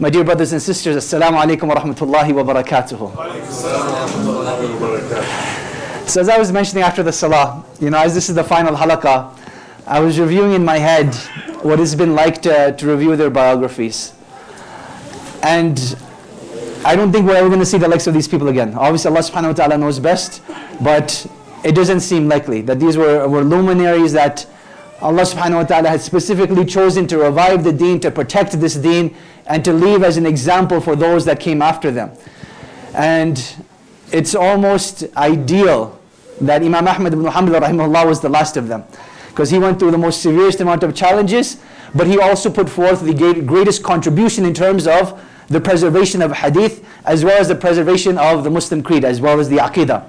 My dear brothers and sisters, Assalamu alaikum wa rahmatullahi wa barakatuhu. So as I was mentioning after the salah, you know, as this is the final halaqah, I was reviewing in my head what it's been like to, to review their biographies. And I don't think we're ever going to see the likes of these people again. Obviously Allah subhanahu wa ta'ala knows best, but it doesn't seem likely that these were, were luminaries that Allah subhanahu wa ta'ala had specifically chosen to revive the deen, to protect this deen, and to leave as an example for those that came after them. And it's almost ideal that Imam Ahmad ibn Hanbal rahimahullah was the last of them. Because he went through the most severest amount of challenges, but he also put forth the greatest contribution in terms of the preservation of hadith, as well as the preservation of the Muslim creed, as well as the aqidah.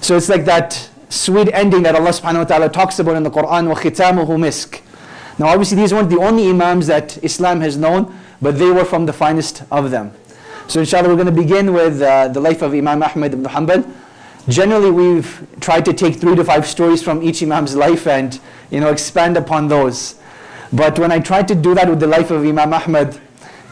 So it's like that sweet ending that Allah subhanahu wa ta'ala talks about in the Quran, وَخِتَامُهُ misk. Now obviously these weren't the only imams that Islam has known, but they were from the finest of them. So inshallah we're going to begin with uh, the life of Imam Ahmad ibn Hanbal. Generally we've tried to take three to five stories from each Imam's life and you know expand upon those. But when I tried to do that with the life of Imam Ahmad,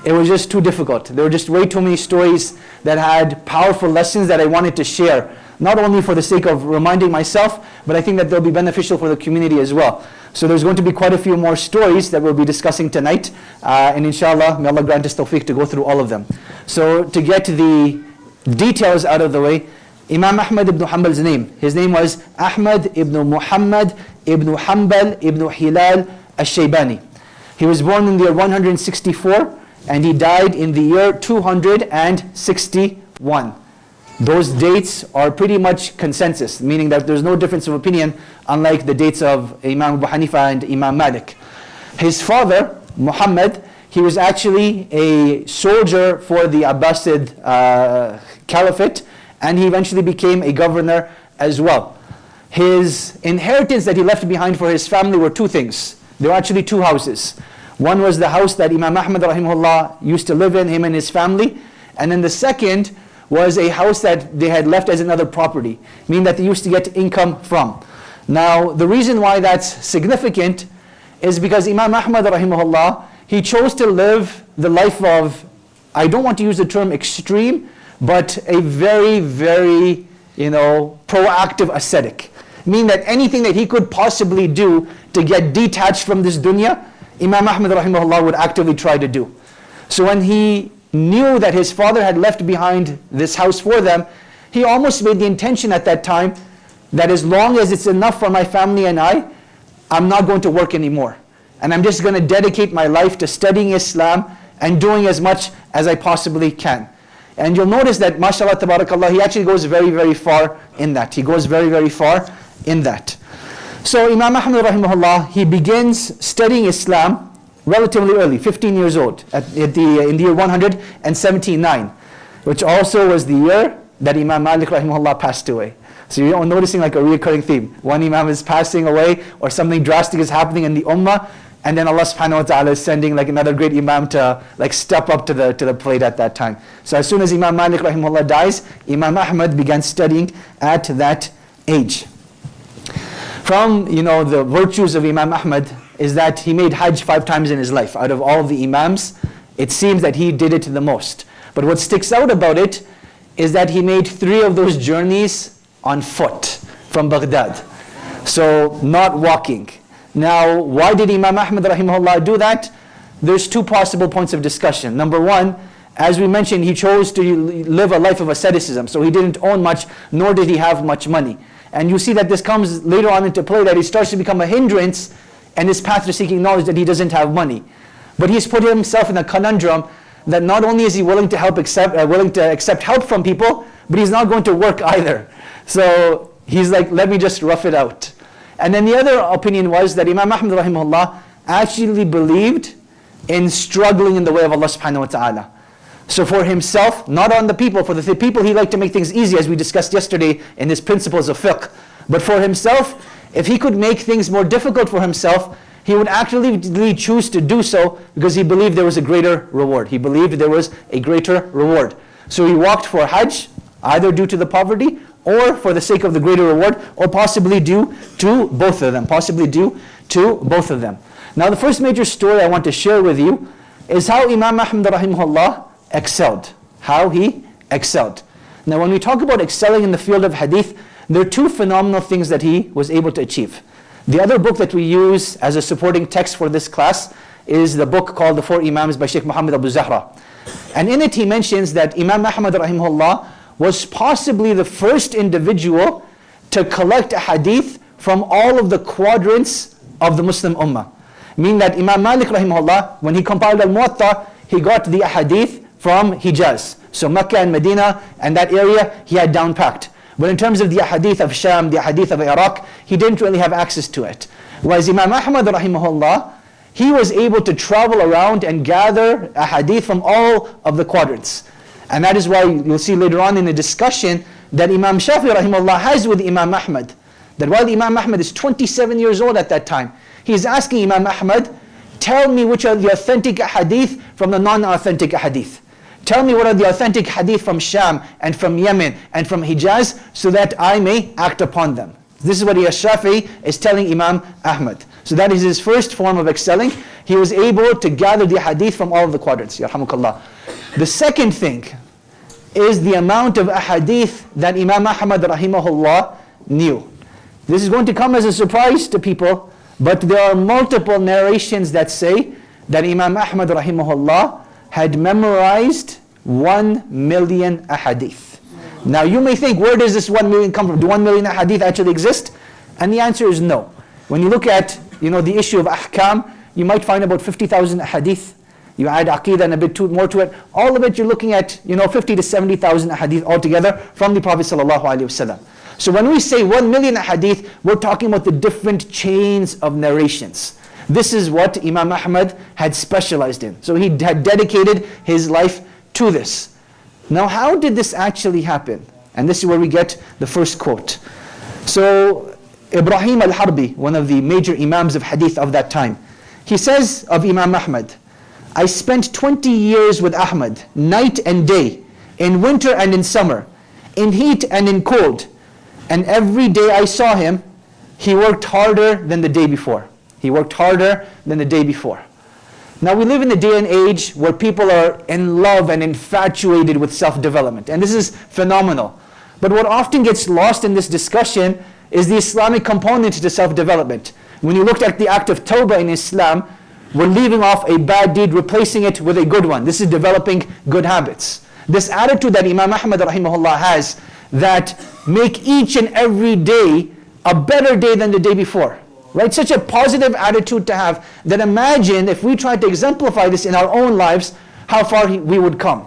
it was just too difficult. There were just way too many stories that had powerful lessons that I wanted to share. Not only for the sake of reminding myself, but I think that they'll be beneficial for the community as well. So there's going to be quite a few more stories that we'll be discussing tonight. Uh, and inshallah, may Allah grant us tawfiq to go through all of them. So to get the details out of the way, Imam Ahmad ibn Hanbal's name, his name was Ahmad ibn Muhammad ibn Hanbal ibn Hilal al-Shaybani. He was born in the year 164 and he died in the year 261. Those dates are pretty much consensus, meaning that there's no difference of opinion, unlike the dates of Imam Abu Hanifa and Imam Malik. His father, Muhammad, he was actually a soldier for the Abbasid uh, Caliphate, and he eventually became a governor as well. His inheritance that he left behind for his family were two things. There were actually two houses. One was the house that Imam Ahmad used to live in, him and his family. And then the second was a house that they had left as another property, meaning that they used to get income from. Now, the reason why that's significant is because Imam Ahmad rahimahullah, he chose to live the life of, I don't want to use the term extreme, but a very, very, you know, proactive ascetic. Meaning that anything that he could possibly do to get detached from this dunya, Imam Ahmad rahimahullah would actively try to do. So when he knew that his father had left behind this house for them, he almost made the intention at that time that as long as it's enough for my family and I, I'm not going to work anymore. And I'm just going to dedicate my life to studying Islam and doing as much as I possibly can. And you'll notice that, mashallah, tabarakallah, he actually goes very, very far in that. He goes very, very far in that. So Imam Ahmad rahimahullah, he begins studying Islam relatively early, 15 years old, at, at the, in the year 179, which also was the year that Imam Malik rahimahullah passed away. So you're noticing like a recurring theme. One Imam is passing away or something drastic is happening in the Ummah and then Allah subhanahu wa ta'ala is sending like another great Imam to like step up to the, to the plate at that time. So as soon as Imam Malik rahimahullah dies, Imam Ahmad began studying at that age. From you know the virtues of Imam Ahmad is that he made Hajj five times in his life. Out of all the Imams, it seems that he did it the most. But what sticks out about it is that he made three of those journeys on foot from Baghdad. So not walking. Now, why did Imam Ahmad rahimahullah do that? There's two possible points of discussion. Number one, as we mentioned, he chose to live a life of asceticism. So he didn't own much, nor did he have much money. And you see that this comes later on into play, that he starts to become a hindrance and his path to seeking knowledge that he doesn't have money. But he's put himself in a conundrum that not only is he willing to help accept, uh, willing to accept help from people, but he's not going to work either. So he's like, let me just rough it out. And then the other opinion was that Imam Ahmad rahimahullah actually believed in struggling in the way of Allah subhanahu wa ta'ala. So for himself, not on the people, for the th- people he liked to make things easy, as we discussed yesterday in his principles of fiqh. But for himself, if he could make things more difficult for himself, he would actually choose to do so because he believed there was a greater reward. He believed there was a greater reward. So he walked for Hajj, either due to the poverty or for the sake of the greater reward, or possibly due to both of them. Possibly due to both of them. Now, the first major story I want to share with you is how Imam Ahmad rahimahullah excelled. How he excelled. Now, when we talk about excelling in the field of hadith, there are two phenomenal things that he was able to achieve. The other book that we use as a supporting text for this class is the book called The Four Imams by Sheikh Muhammad Abu Zahra. And in it he mentions that Imam Ahmad rahimahullah was possibly the first individual to collect a hadith from all of the quadrants of the Muslim Ummah. Meaning that Imam Malik rahimahullah, when he compiled Al-Muwatta, he got the hadith from Hijaz. So Mecca and Medina and that area he had down packed. But in terms of the hadith of Sham, the hadith of Iraq, he didn't really have access to it. Whereas Imam Ahmad rahimahullah, he was able to travel around and gather a hadith from all of the quadrants. And that is why you'll see later on in the discussion that Imam Shafi rahimahullah has with Imam Ahmad. That while Imam Ahmad is 27 years old at that time, he is asking Imam Ahmad, tell me which are the authentic hadith from the non-authentic hadith. Tell me what are the authentic hadith from Sham and from Yemen and from Hijaz so that I may act upon them. This is what Shafi is telling Imam Ahmad. So that is his first form of excelling. He was able to gather the hadith from all of the quadrants. The second thing is the amount of hadith that Imam Ahmad rahimahullah knew. This is going to come as a surprise to people, but there are multiple narrations that say that Imam Ahmad rahimahullah had memorized 1 million ahadith. Now you may think, where does this 1 million come from? Do 1 million ahadith actually exist? And the answer is no. When you look at you know, the issue of ahkam, you might find about 50,000 ahadith. You add aqidah and a bit more to it. All of it you're looking at you know, 50 to 70,000 ahadith altogether from the Prophet. So when we say 1 million ahadith, we're talking about the different chains of narrations. This is what Imam Ahmad had specialized in. So he had dedicated his life to this. Now, how did this actually happen? And this is where we get the first quote. So, Ibrahim al Harbi, one of the major Imams of Hadith of that time, he says of Imam Ahmad, I spent 20 years with Ahmad, night and day, in winter and in summer, in heat and in cold. And every day I saw him, he worked harder than the day before. He worked harder than the day before. Now we live in a day and age where people are in love and infatuated with self-development. And this is phenomenal. But what often gets lost in this discussion is the Islamic component to self-development. When you looked at the act of tawbah in Islam, we're leaving off a bad deed, replacing it with a good one. This is developing good habits. This attitude that Imam Ahmad rahimahullah has that make each and every day a better day than the day before. Right? Such a positive attitude to have that imagine if we tried to exemplify this in our own lives, how far we would come.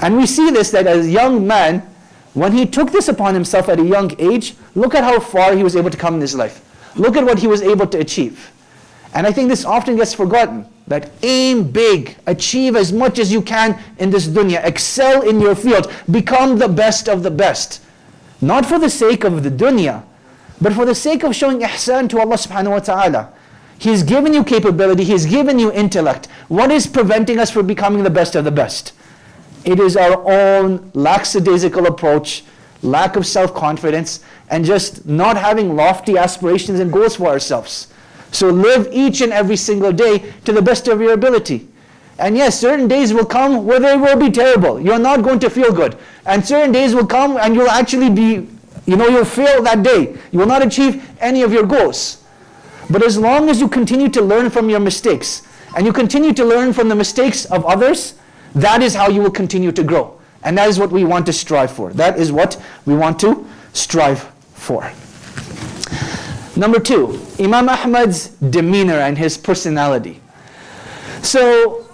And we see this that as a young man, when he took this upon himself at a young age, look at how far he was able to come in his life. Look at what he was able to achieve. And I think this often gets forgotten. That aim big, achieve as much as you can in this dunya, excel in your field, become the best of the best. Not for the sake of the dunya, but for the sake of showing ihsan to Allah subhanahu wa ta'ala. He's given you capability, He's given you intellect. What is preventing us from becoming the best of the best? It is our own lackadaisical approach, lack of self-confidence, and just not having lofty aspirations and goals for ourselves. So live each and every single day to the best of your ability. And yes, certain days will come where they will be terrible. You're not going to feel good. And certain days will come and you'll actually be you know, you'll fail that day. You will not achieve any of your goals. But as long as you continue to learn from your mistakes, and you continue to learn from the mistakes of others, that is how you will continue to grow. And that is what we want to strive for. That is what we want to strive for. Number two, Imam Ahmad's demeanor and his personality. So,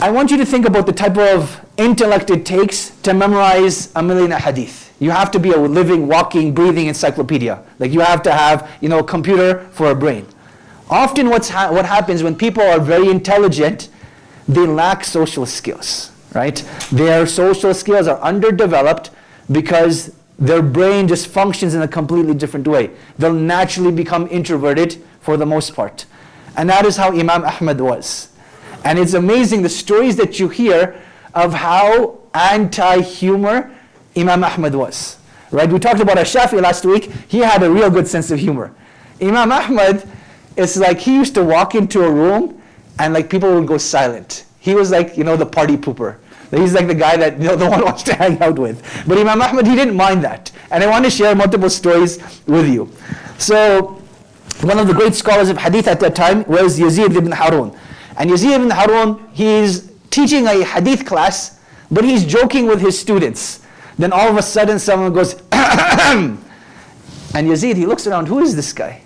I want you to think about the type of intellect it takes to memorize a million hadith. You have to be a living, walking, breathing encyclopedia. Like you have to have, you know, a computer for a brain. Often what's ha what happens when people are very intelligent, they lack social skills. right? Their social skills are underdeveloped because their brain just functions in a completely different way. They'll naturally become introverted for the most part. And that is how Imam Ahmad was. And it's amazing the stories that you hear of how anti-humor Imam Ahmad was. Right? We talked about Ash-Shafi last week. He had a real good sense of humor. Imam Ahmad, it's like he used to walk into a room and like people would go silent. He was like, you know, the party pooper. He's like the guy that you know, no one wants to hang out with. But Imam Ahmad, he didn't mind that. And I want to share multiple stories with you. So, one of the great scholars of hadith at that time was Yazid ibn Harun. And Yazid ibn Harun, he's teaching a hadith class, but he's joking with his students. Then all of a sudden someone goes, and Yazid, he looks around, who is this guy?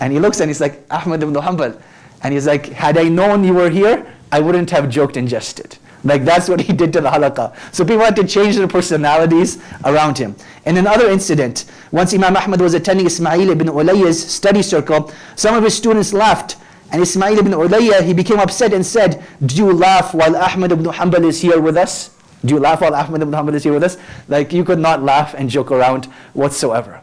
And he looks and he's like, Ahmad ibn Hanbal. And he's like, had I known you were here, I wouldn't have joked and jested. Like that's what he did to the halaqah. So people had to change their personalities around him. In another incident, once Imam Ahmad was attending Ismail ibn Ulayya's study circle, some of his students laughed. And Ismail ibn Ulayya, he became upset and said, Do you laugh while Ahmad ibn Hanbal is here with us? Do you laugh while Ahmad ibn Hanbal is here with us? Like you could not laugh and joke around whatsoever.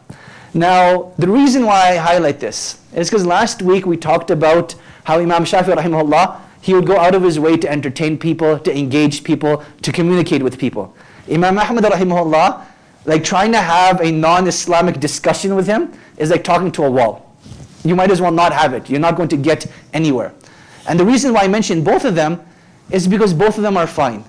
Now, the reason why I highlight this is because last week we talked about how Imam Shafi rahimahullah, he would go out of his way to entertain people, to engage people, to communicate with people. Imam Ahmad rahimahullah, like trying to have a non-Islamic discussion with him is like talking to a wall. You might as well not have it. You're not going to get anywhere. And the reason why I mention both of them is because both of them are fine.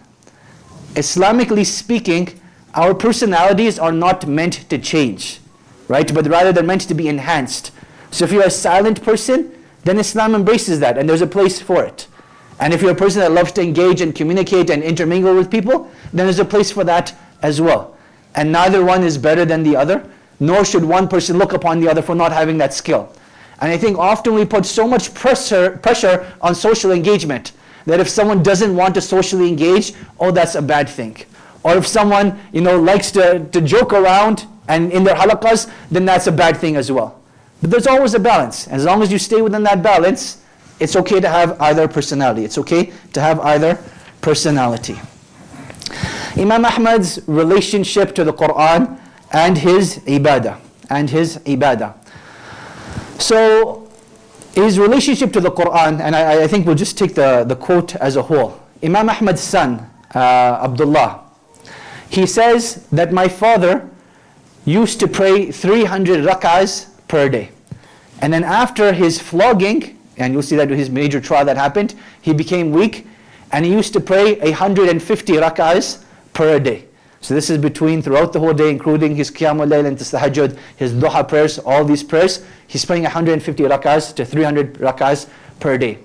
Islamically speaking, our personalities are not meant to change, right? But rather they're meant to be enhanced. So if you're a silent person, then Islam embraces that and there's a place for it. And if you're a person that loves to engage and communicate and intermingle with people, then there's a place for that as well. And neither one is better than the other, nor should one person look upon the other for not having that skill. And I think often we put so much pressure, pressure on social engagement that if someone doesn't want to socially engage, oh, that's a bad thing. Or if someone, you know, likes to, to joke around and in their halaqas, then that's a bad thing as well. But there's always a balance. As long as you stay within that balance, it's okay to have either personality. It's okay to have either personality. Imam Ahmad's relationship to the Quran and his ibadah. And his ibadah. So, his relationship to the Quran, and I, I think we'll just take the, the quote as a whole. Imam Ahmad's son, uh, Abdullah, he says that my father used to pray 300 rak'ahs per day. And then after his flogging, and you'll see that his major trial that happened, he became weak, and he used to pray 150 rak'ahs per day. So this is between throughout the whole day, including his qiyamul layl and tahajjud, his duha prayers, all these prayers. He's praying 150 rak'ahs to 300 rak'ahs per day.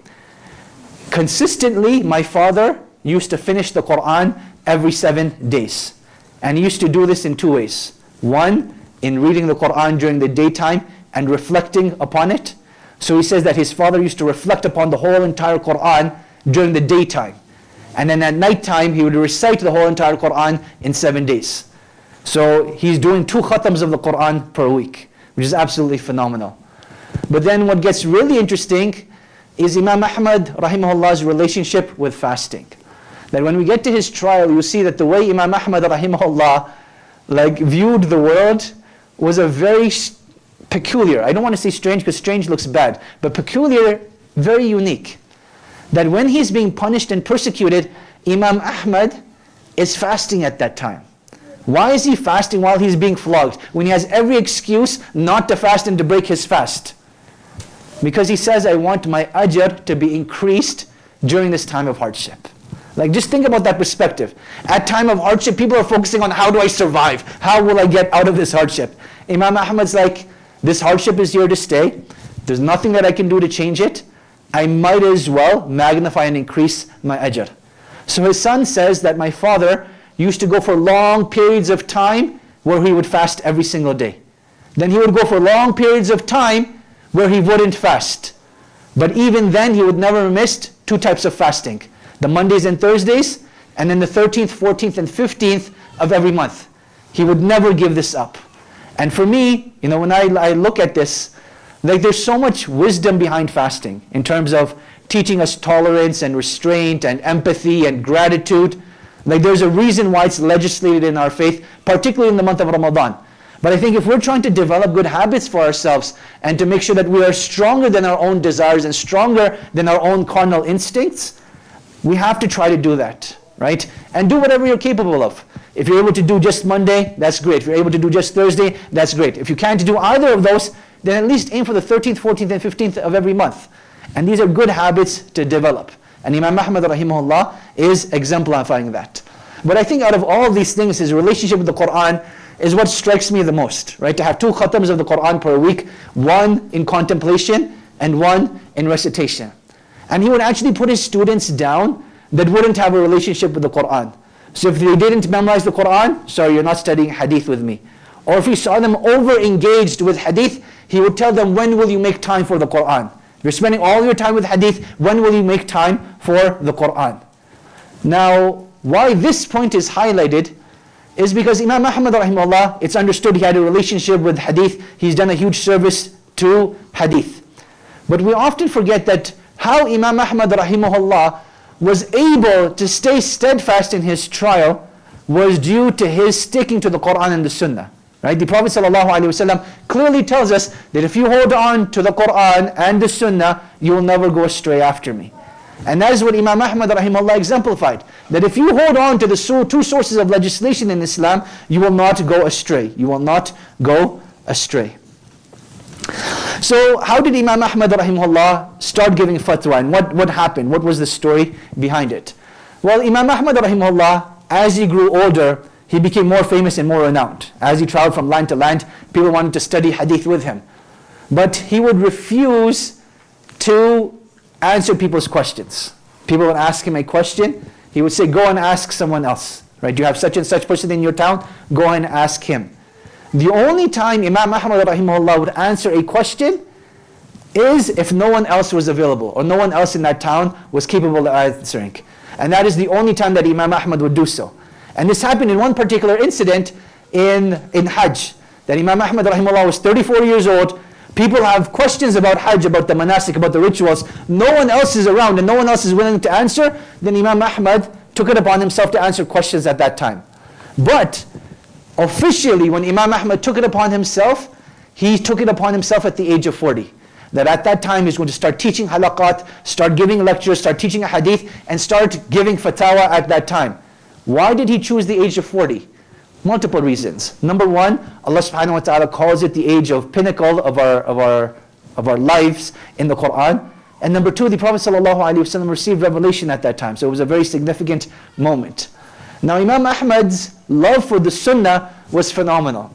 Consistently, my father used to finish the Quran every seven days. And he used to do this in two ways. One, in reading the Quran during the daytime and reflecting upon it. So he says that his father used to reflect upon the whole entire Quran during the daytime. And then at night time, he would recite the whole entire Quran in seven days. So he's doing two khatams of the Quran per week, which is absolutely phenomenal. But then what gets really interesting is Imam Ahmad rahimahullah's relationship with fasting. That when we get to his trial, you see that the way Imam Ahmad rahimahullah like viewed the world was a very peculiar. I don't want to say strange because strange looks bad, but peculiar, very unique. That when he's being punished and persecuted, Imam Ahmad is fasting at that time. Why is he fasting while he's being flogged when he has every excuse not to fast and to break his fast? Because he says, I want my ajr to be increased during this time of hardship. Like just think about that perspective. At time of hardship, people are focusing on how do I survive? How will I get out of this hardship? Imam Ahmad's like, this hardship is here to stay. There's nothing that I can do to change it. I might as well magnify and increase my ajr. So his son says that my father used to go for long periods of time where he would fast every single day. Then he would go for long periods of time where he wouldn't fast. But even then, he would never miss two types of fasting the Mondays and Thursdays, and then the 13th, 14th, and 15th of every month. He would never give this up. And for me, you know, when I, I look at this, like there's so much wisdom behind fasting in terms of teaching us tolerance and restraint and empathy and gratitude. Like there's a reason why it's legislated in our faith, particularly in the month of Ramadan. But I think if we're trying to develop good habits for ourselves and to make sure that we are stronger than our own desires and stronger than our own carnal instincts, we have to try to do that, right? And do whatever you're capable of. If you're able to do just Monday, that's great. If you're able to do just Thursday, that's great. If you can't do either of those, then at least aim for the 13th, 14th, and 15th of every month. And these are good habits to develop. And Imam Ahmad rahimahullah is exemplifying that. But I think out of all these things, his relationship with the Quran is what strikes me the most, right? To have two khatams of the Quran per week, one in contemplation and one in recitation. And he would actually put his students down that wouldn't have a relationship with the Quran. So if they didn't memorize the Quran, sorry, you're not studying hadith with me. Or if he saw them over engaged with hadith, he would tell them, when will you make time for the Quran? You're spending all your time with hadith, when will you make time for the Quran? Now, why this point is highlighted is because Imam Ahmad rahimahullah, it's understood he had a relationship with hadith, he's done a huge service to hadith. But we often forget that how Imam Ahmad rahimahullah was able to stay steadfast in his trial was due to his sticking to the Quran and the Sunnah. Right? The Prophet ﷺ clearly tells us that if you hold on to the Quran and the Sunnah, you will never go astray after me. And that is what Imam Ahmad rahimahullah exemplified. That if you hold on to the two sources of legislation in Islam, you will not go astray. You will not go astray. So how did Imam Ahmad rahimahullah start giving fatwa and what, what happened? What was the story behind it? Well, Imam Ahmad rahimahullah, as he grew older, he became more famous and more renowned. As he traveled from land to land, people wanted to study hadith with him. But he would refuse to answer people's questions. People would ask him a question, he would say, go and ask someone else. Right? You have such and such person in your town, go and ask him. The only time Imam Ahmad rahimahullah would answer a question is if no one else was available or no one else in that town was capable of answering. And that is the only time that Imam Ahmad would do so. And this happened in one particular incident in, in Hajj. That Imam Ahmad rahimahullah was 34 years old, People have questions about Hajj, about the manasik, about the rituals. No one else is around and no one else is willing to answer. Then Imam Ahmad took it upon himself to answer questions at that time. But officially, when Imam Ahmad took it upon himself, he took it upon himself at the age of 40. That at that time he's going to start teaching halaqat, start giving lectures, start teaching a hadith, and start giving fatwa at that time. Why did he choose the age of 40? Multiple reasons. Number one, Allah subhanahu wa ta'ala calls it the age of pinnacle of our, of our, of our lives in the Quran. And number two, the Prophet ﷺ received revelation at that time. So it was a very significant moment. Now Imam Ahmad's love for the Sunnah was phenomenal.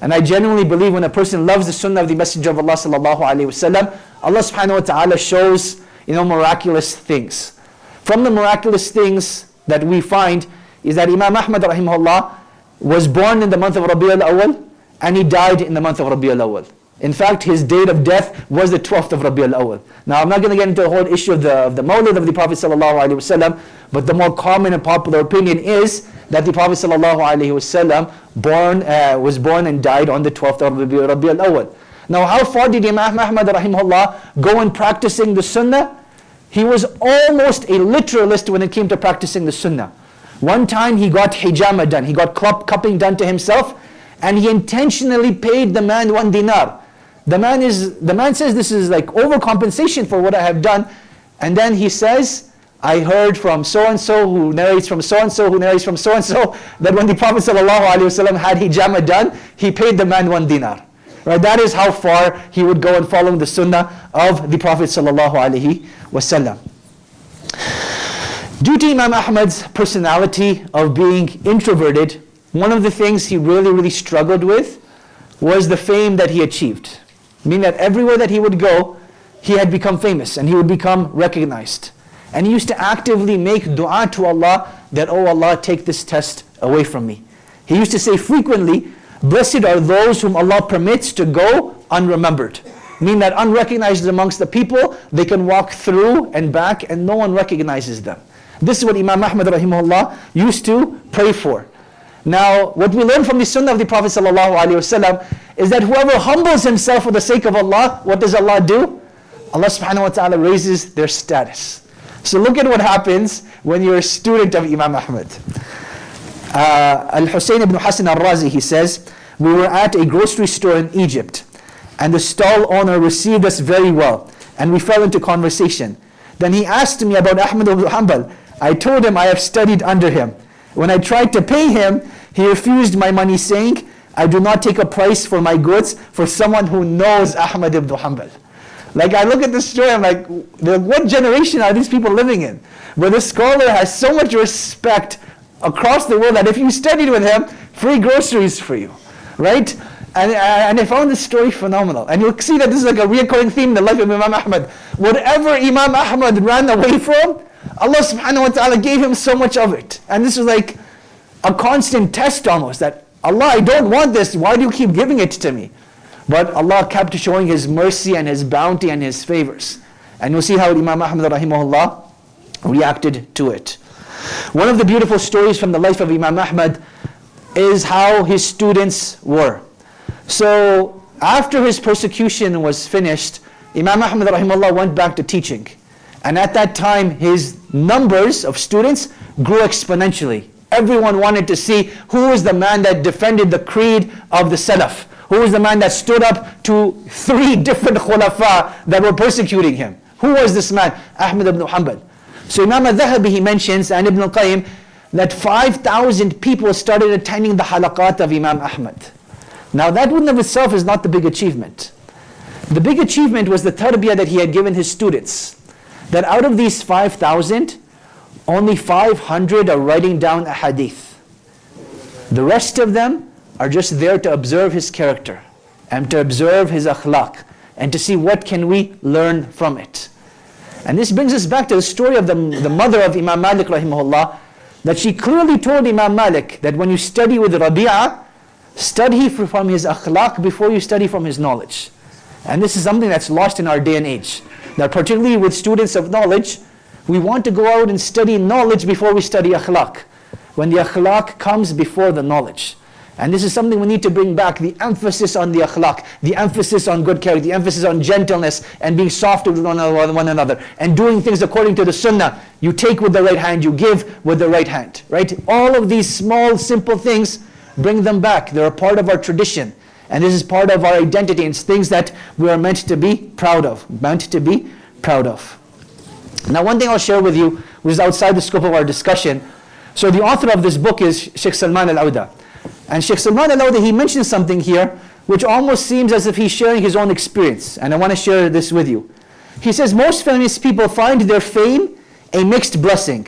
And I genuinely believe when a person loves the Sunnah of the Messenger of Allah ﷺ, Allah subhanahu wa ta'ala shows you know, miraculous things. From the miraculous things that we find is that Imam Ahmad rahimahullah was born in the month of Rabi al-Awwal and he died in the month of Rabi al-Awwal. In fact, his date of death was the 12th of Rabi al-Awwal. Now, I'm not going to get into the whole issue of the, of the Mawlid of the Prophet ﷺ, but the more common and popular opinion is that the Prophet ﷺ born, uh, was born and died on the 12th of Rabi, Rabi al-Awwal. Now, how far did Imam Ahmad rahimahullah go in practicing the Sunnah? He was almost a literalist when it came to practicing the Sunnah. One time he got hijama done, he got cupping done to himself, and he intentionally paid the man one dinar. The man is the man says this is like overcompensation for what I have done, and then he says, I heard from so and so who narrates from so and so who narrates from so and so that when the Prophet ﷺ had hijama done, he paid the man one dinar. Right? That is how far he would go in following the sunnah of the Prophet ﷺ. Due to Imam Ahmad's personality of being introverted, one of the things he really, really struggled with was the fame that he achieved. Meaning that everywhere that he would go, he had become famous and he would become recognized. And he used to actively make dua to Allah that, oh Allah, take this test away from me. He used to say frequently, blessed are those whom Allah permits to go unremembered. Meaning that unrecognized amongst the people, they can walk through and back and no one recognizes them. This is what Imam Ahmad rahimahullah used to pray for. Now, what we learn from the sunnah of the Prophet ﷺ is that whoever humbles himself for the sake of Allah, what does Allah do? Allah subhanahu wa ta'ala raises their status. So look at what happens when you're a student of Imam Ahmad. Uh, Al-Hussein ibn Hassan al-Razi, he says, we were at a grocery store in Egypt and the stall owner received us very well and we fell into conversation. Then he asked me about Ahmad ibn Hanbal. I told him I have studied under him. When I tried to pay him, he refused my money saying, I do not take a price for my goods for someone who knows Ahmad ibn Hanbal. Like I look at this story, I'm like, what generation are these people living in? Where this scholar has so much respect across the world that if you studied with him, free groceries for you, right? And, and I found this story phenomenal. And you'll see that this is like a recurring theme in the life of Imam Ahmad. Whatever Imam Ahmad ran away from, Allah subhanahu wa ta'ala gave him so much of it. And this was like a constant test almost that Allah, I don't want this. Why do you keep giving it to me? But Allah kept showing His mercy and His bounty and His favors. And you'll see how Imam Ahmad rahimahullah reacted to it. One of the beautiful stories from the life of Imam Ahmad is how his students were. So after his persecution was finished, Imam Ahmad rahimahullah went back to teaching. And at that time, his numbers of students grew exponentially. Everyone wanted to see who was the man that defended the creed of the Salaf. Who was the man that stood up to three different khulafa that were persecuting him? Who was this man? Ahmad ibn Hanbal. So Imam al-Dhahabi, he mentions, and Ibn al-Qayyim, that 5,000 people started attending the halaqat of Imam Ahmad. Now that one of itself is not the big achievement. The big achievement was the tarbiyah that he had given his students. That out of these 5,000, only 500 are writing down a hadith. The rest of them are just there to observe his character and to observe his akhlaq and to see what can we learn from it. And this brings us back to the story of the, the mother of Imam Malik rahimahullah, that she clearly told Imam Malik that when you study with Rabi'ah, study from his akhlaq before you study from his knowledge. And this is something that's lost in our day and age. That particularly with students of knowledge, we want to go out and study knowledge before we study akhlaq. When the akhlaq comes before the knowledge. And this is something we need to bring back the emphasis on the akhlaq, the emphasis on good character, the emphasis on gentleness and being soft with one another, and doing things according to the sunnah. You take with the right hand, you give with the right hand. Right? All of these small, simple things, bring them back. They're a part of our tradition. And this is part of our identity. It's things that we are meant to be proud of. Meant to be proud of. Now, one thing I'll share with you, which is outside the scope of our discussion. So, the author of this book is Sheikh Salman al Auda. And Sheikh Salman al Auda, he mentions something here which almost seems as if he's sharing his own experience. And I want to share this with you. He says, Most famous people find their fame a mixed blessing.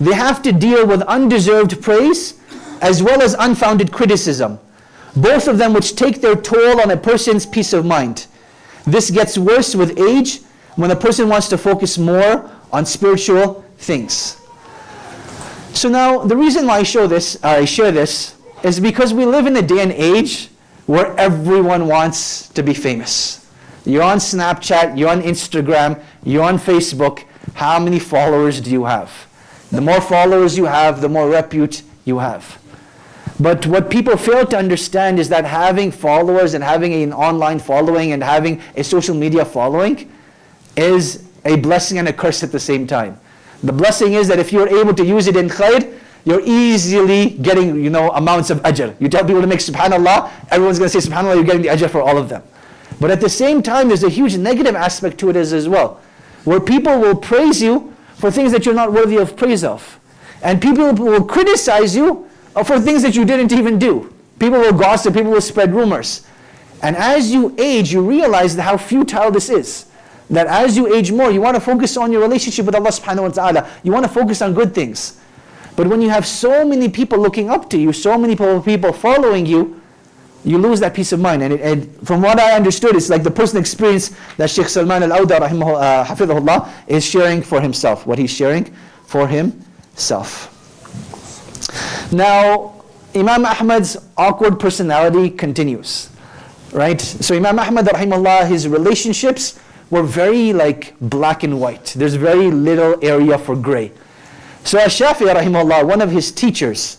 They have to deal with undeserved praise as well as unfounded criticism, both of them which take their toll on a person's peace of mind. This gets worse with age when a person wants to focus more on spiritual things. So now, the reason why I show this, uh, I share this, is because we live in a day and age where everyone wants to be famous. You're on Snapchat, you're on Instagram, you're on Facebook. How many followers do you have? The more followers you have, the more repute you have. But what people fail to understand is that having followers and having an online following and having a social media following is a blessing and a curse at the same time. The blessing is that if you're able to use it in khair, you're easily getting, you know, amounts of ajr. You tell people to make subhanallah, everyone's going to say subhanallah, you're getting the ajr for all of them. But at the same time, there's a huge negative aspect to it as, as well, where people will praise you for things that you're not worthy of praise of. And people will criticize you for things that you didn't even do. People will gossip, people will spread rumors. And as you age, you realize how futile this is. That as you age more, you want to focus on your relationship with Allah subhanahu wa ta'ala. You want to focus on good things. But when you have so many people looking up to you, so many people following you, you lose that peace of mind. And, it, and from what I understood, it's like the personal experience that Sheikh Salman al-Auda uh, is sharing for himself, what he's sharing for himself. Now, Imam Ahmad's awkward personality continues. Right? So Imam Ahmad rahimahullah, his relationships were very like black and white. There's very little area for gray. So Ash-Shafi'i rahimahullah, one of his teachers,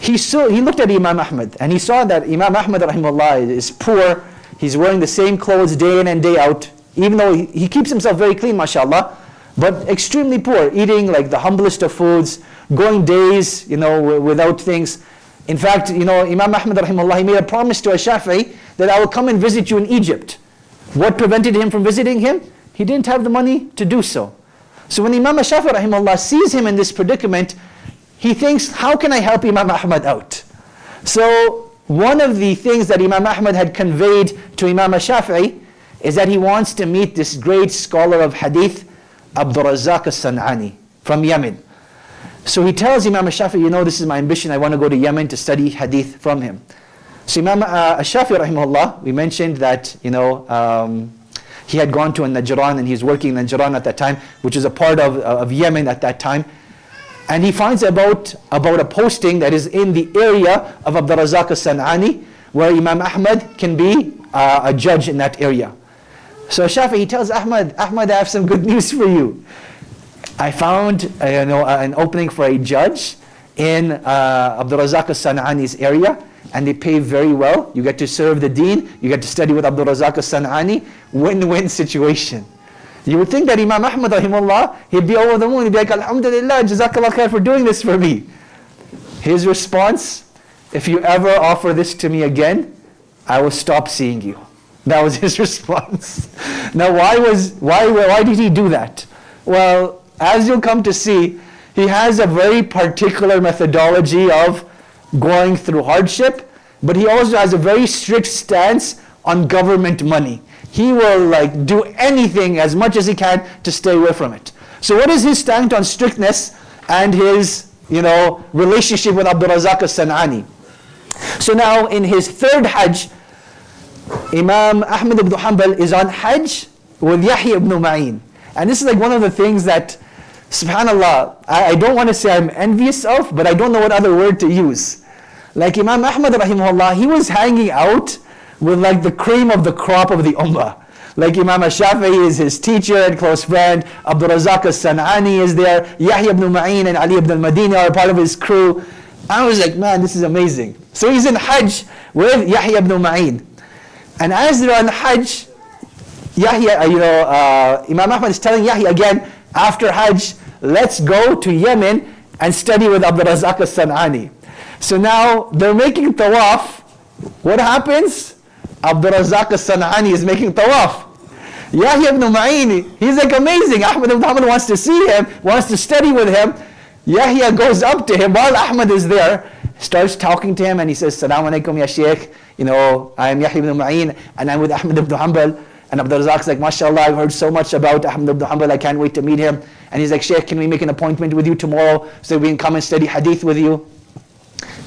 he, saw, he looked at Imam Ahmad and he saw that Imam Ahmad rahimahullah is poor. He's wearing the same clothes day in and day out, even though he, he keeps himself very clean, mashallah. but extremely poor, eating like the humblest of foods, going days, you know, without things. In fact, you know, Imam Ahmad rahimahullah, he made a promise to a Shafi'i that I will come and visit you in Egypt. What prevented him from visiting him? He didn't have the money to do so. So when Imam Shafi'i rahimahullah sees him in this predicament, he thinks, how can I help Imam Ahmad out? So one of the things that Imam Ahmad had conveyed to Imam Shafi'i is that he wants to meet this great scholar of hadith, Abdul Razak al-San'ani from Yemen. So he tells Imam Shafi'i, you know, this is my ambition, I want to go to Yemen to study hadith from him. So Imam uh, Shafi'i rahimahullah, we mentioned that, you know, um, he had gone to Najran and he's working in Najran at that time, which is a part of, of Yemen at that time. And he finds about, about a posting that is in the area of Abdul Razak al-San'ani, where Imam Ahmad can be uh, a judge in that area. So Shafi, he tells Ahmad, Ahmad, I have some good news for you. I found uh, you know, uh, an opening for a judge in uh, Abdul Razak al-San'ani's area, and they pay very well. You get to serve the deen, you get to study with Abdul Razak al-San'ani, win-win situation. You would think that Imam Ahmad rahimahullah, he'd be over the moon, he'd be like, Alhamdulillah, Jazakallah khair for doing this for me. His response, if you ever offer this to me again, I will stop seeing you. That was his response. now why was why why did he do that? Well, as you'll come to see, he has a very particular methodology of going through hardship, but he also has a very strict stance on government money. He will like do anything as much as he can to stay away from it. So what is his stance on strictness and his, you know, relationship with Abdul Razak al-San'ani? So now in his third Hajj, Imam Ahmad ibn Hanbal is on Hajj with Yahya ibn Ma'in. And this is like one of the things that, subhanAllah, I, I don't want to say I'm envious of, but I don't know what other word to use. Like Imam Ahmad rahimahullah, he was hanging out with like the cream of the crop of the ummah. Like Imam Shafi'i is his teacher and close friend, Abdul Razak al-San'ani is there, Yahya ibn Ma'in and Ali ibn al-Madini are part of his crew. I was like, man, this is amazing. So he's in Hajj with Yahya ibn Ma'in. And as they're on Hajj, Yahya, you know, uh, Imam Ahmad is telling Yahya again, after Hajj, let's go to Yemen and study with Abdul Razak al-San'ani. So now they're making tawaf. What happens? Abdul Razak al-San'ani is making tawaf. Yahya ibn Ma'in, he's like amazing. Ahmad ibn Muhammad wants to see him, wants to study with him. Yahya goes up to him while Ahmad is there, starts talking to him and he says, Salaam alaikum ya Shaykh. You know, I am Yahya ibn Ma'in and I'm with Ahmad ibn Hanbal. And Abdul Razak's like, MashaAllah, I've heard so much about Ahmad ibn Hanbal, I can't wait to meet him. And he's like, Shaykh, can we make an appointment with you tomorrow so we can come and study hadith with you?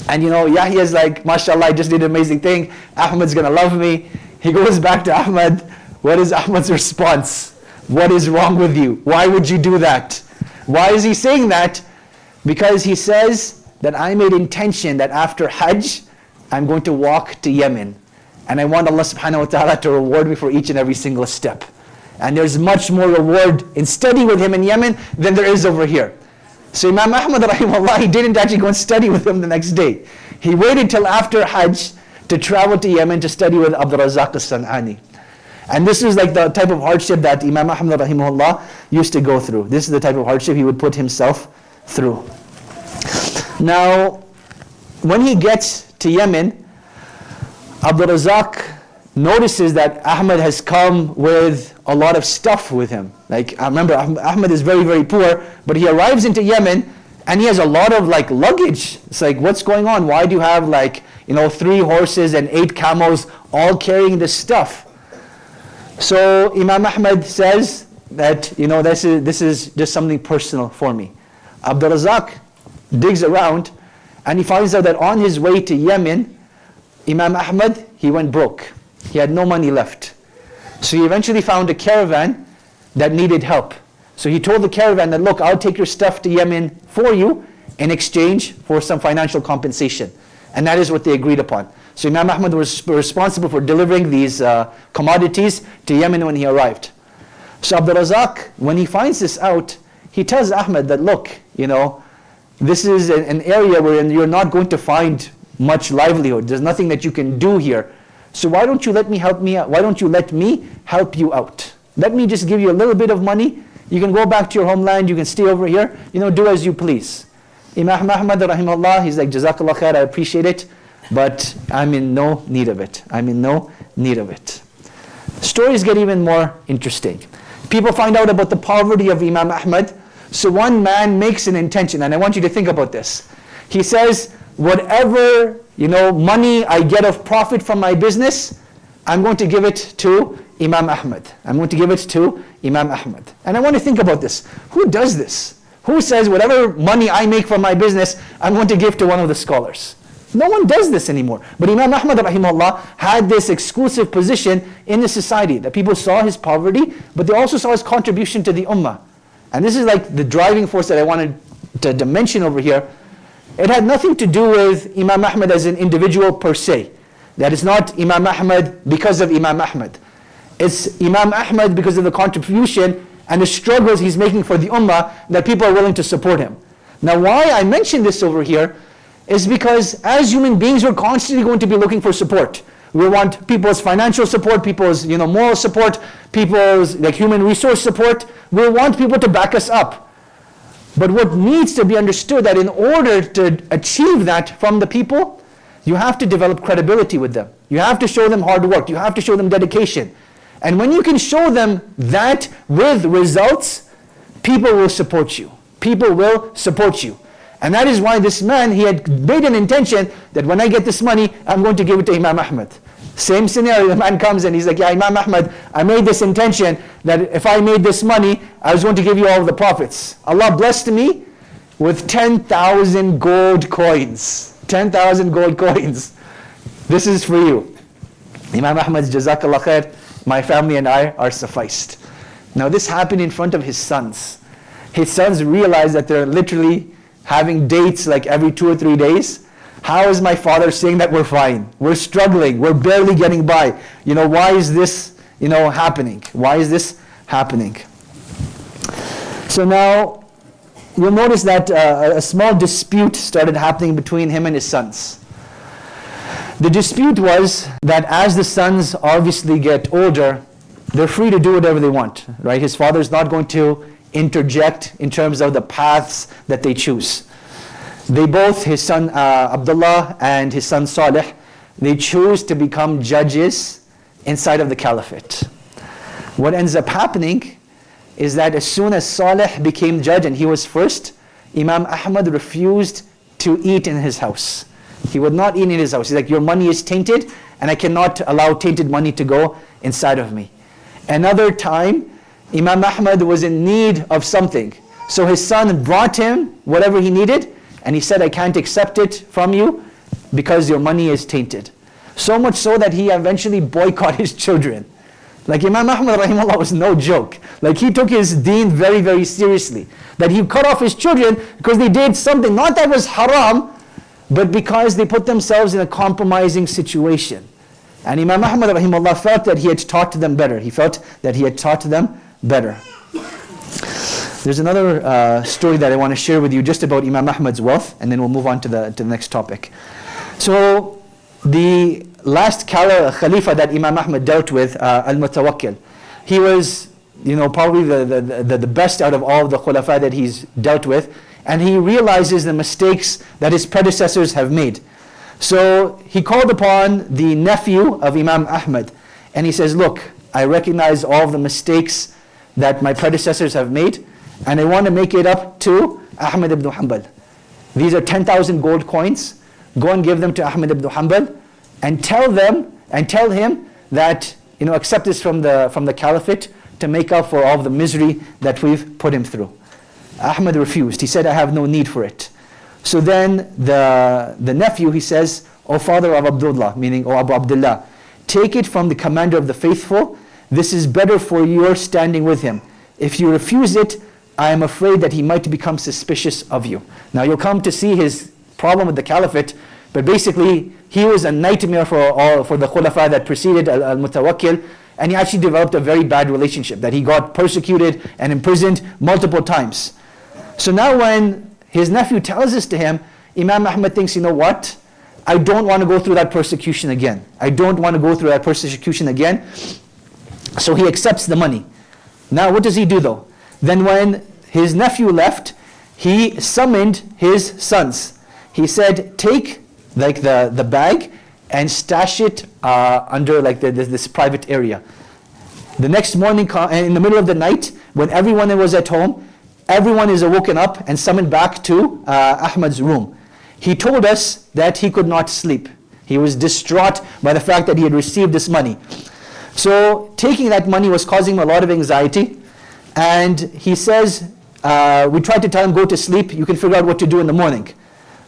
And you know, Yahya's like, MashaAllah, I just did an amazing thing. Ahmad's gonna love me. He goes back to Ahmad. What is Ahmad's response? What is wrong with you? Why would you do that? Why is he saying that? Because he says that I made intention that after Hajj, I'm going to walk to Yemen. And I want Allah subhanahu wa ta'ala to reward me for each and every single step. And there's much more reward in studying with him in Yemen than there is over here. So Imam Ahmad rahimahullah, he didn't actually go and study with him the next day. He waited till after Hajj to travel to Yemen to study with Abdul Razak al-San'ani. And this is like the type of hardship that Imam Ahmad rahimahullah used to go through. This is the type of hardship he would put himself through. Now, when he gets to Yemen, Abdul Razak notices that Ahmad has come with a lot of stuff with him. Like, I remember Ahmad is very, very poor, but he arrives into Yemen and he has a lot of like luggage. It's like, what's going on? Why do you have like, you know, three horses and eight camels all carrying this stuff? So Imam Ahmad says that, you know, this is, this is just something personal for me. Abdul Razak digs around and he finds out that on his way to Yemen, Imam Ahmad, he went broke. He had no money left. So he eventually found a caravan that needed help. So he told the caravan that, look, I'll take your stuff to Yemen for you in exchange for some financial compensation. And that is what they agreed upon. So Imam Ahmad was responsible for delivering these uh, commodities to Yemen when he arrived. So Abdul Razak, when he finds this out, he tells Ahmad that, look, you know, this is an area where you're not going to find much livelihood. There's nothing that you can do here. So why don't you let me help me out? Why don't you let me help you out? Let me just give you a little bit of money You can go back to your homeland, you can stay over here, you know, do as you please. Imam Ahmad rahimahullah, he's like, Jazakallah khair, I appreciate it, but I'm in no need of it. I'm in no need of it. Stories get even more interesting. People find out about the poverty of Imam Ahmad. So one man makes an intention, and I want you to think about this. He says, whatever you know money I get of profit from my business, I'm going to give it to Imam Ahmad. I'm going to give it to Imam Ahmad. And I want to think about this. Who does this? Who says whatever money I make from my business, I'm going to give to one of the scholars? No one does this anymore. But Imam Ahmad rahimahullah had this exclusive position in the society that people saw his poverty, but they also saw his contribution to the ummah. And this is like the driving force that I wanted to, to mention over here. It had nothing to do with Imam Ahmad as an individual per se. That is not Imam Ahmad because of Imam Ahmad. It's Imam Ahmad because of the contribution and the struggles he's making for the ummah that people are willing to support him. Now why I mention this over here is because as human beings we're constantly going to be looking for support. We want people's financial support, people's you know, moral support, people's like human resource support. We want people to back us up. But what needs to be understood that in order to achieve that from the people, you have to develop credibility with them. You have to show them hard work. You have to show them dedication. And when you can show them that with results, people will support you. People will support you. And that is why this man, he had made an intention that when I get this money, I'm going to give it to Imam Ahmad. Same scenario, the man comes and he's like, yeah, Imam Ahmad, I made this intention that if I made this money, I was going to give you all the profits. Allah blessed me with 10,000 gold coins. 10,000 gold coins. This is for you. Imam Ahmad's Jazakallah khair, my family and I are sufficed. Now this happened in front of his sons. His sons realized that they're literally having dates like every two or three days. How is my father saying that we're fine? We're struggling. We're barely getting by. You know, why is this, you know, happening? Why is this happening? So now, you'll notice that uh, a small dispute started happening between him and his sons. The dispute was that as the sons obviously get older, they're free to do whatever they want, right? His father's not going to interject in terms of the paths that they choose. They both, his son uh, Abdullah and his son Salih, they choose to become judges inside of the caliphate. What ends up happening is that as soon as Salih became judge and he was first, Imam Ahmad refused to eat in his house. He would not eat in his house. He's like, your money is tainted and I cannot allow tainted money to go inside of me. Another time, Imam Ahmad was in need of something. So his son brought him whatever he needed, and he said, I can't accept it from you because your money is tainted. So much so that he eventually boycotted his children. Like Imam Ahmad rahimahullah was no joke. Like he took his deen very, very seriously. That he cut off his children because they did something, not that was haram, but because they put themselves in a compromising situation. And Imam Ahmad rahimahullah felt that he had taught them better. He felt that he had taught them better. There's another uh, story that I want to share with you just about Imam Ahmad's wealth, and then we'll move on to the, to the next topic. So, the last Khalifa that Imam Ahmad dealt with, uh, Al-Mutawakkil, he was you know, probably the, the, the, the best out of all of the khulafa that he's dealt with, and he realizes the mistakes that his predecessors have made. So he called upon the nephew of Imam Ahmad, and he says, look, I recognize all the mistakes that my predecessors have made, and I want to make it up to Ahmad ibn Hanbal. These are 10,000 gold coins. Go and give them to Ahmad ibn Hanbal and tell them and tell him that you know accept this from the from the caliphate to make up for all the misery that we've put him through. Ahmad refused. He said, I have no need for it. So then the, the nephew, he says, O father of Abdullah, meaning O Abu Abdullah, take it from the commander of the faithful this is better for your standing with him. If you refuse it, I am afraid that he might become suspicious of you. Now you'll come to see his problem with the caliphate, but basically he was a nightmare for all for the khulafa that preceded al-Mutawakkil, and he actually developed a very bad relationship that he got persecuted and imprisoned multiple times. So now when his nephew tells this to him, Imam Ahmad thinks, you know what? I don't want to go through that persecution again. I don't want to go through that persecution again. So he accepts the money. Now what does he do though? Then when his nephew left, he summoned his sons. He said, take like the, the bag and stash it uh, under like the, this, this private area. The next morning, in the middle of the night, when everyone was at home, everyone is awoken up and summoned back to uh, Ahmad's room. He told us that he could not sleep. He was distraught by the fact that he had received this money. So taking that money was causing him a lot of anxiety. And he says, uh, we tried to tell him, go to sleep, you can figure out what to do in the morning.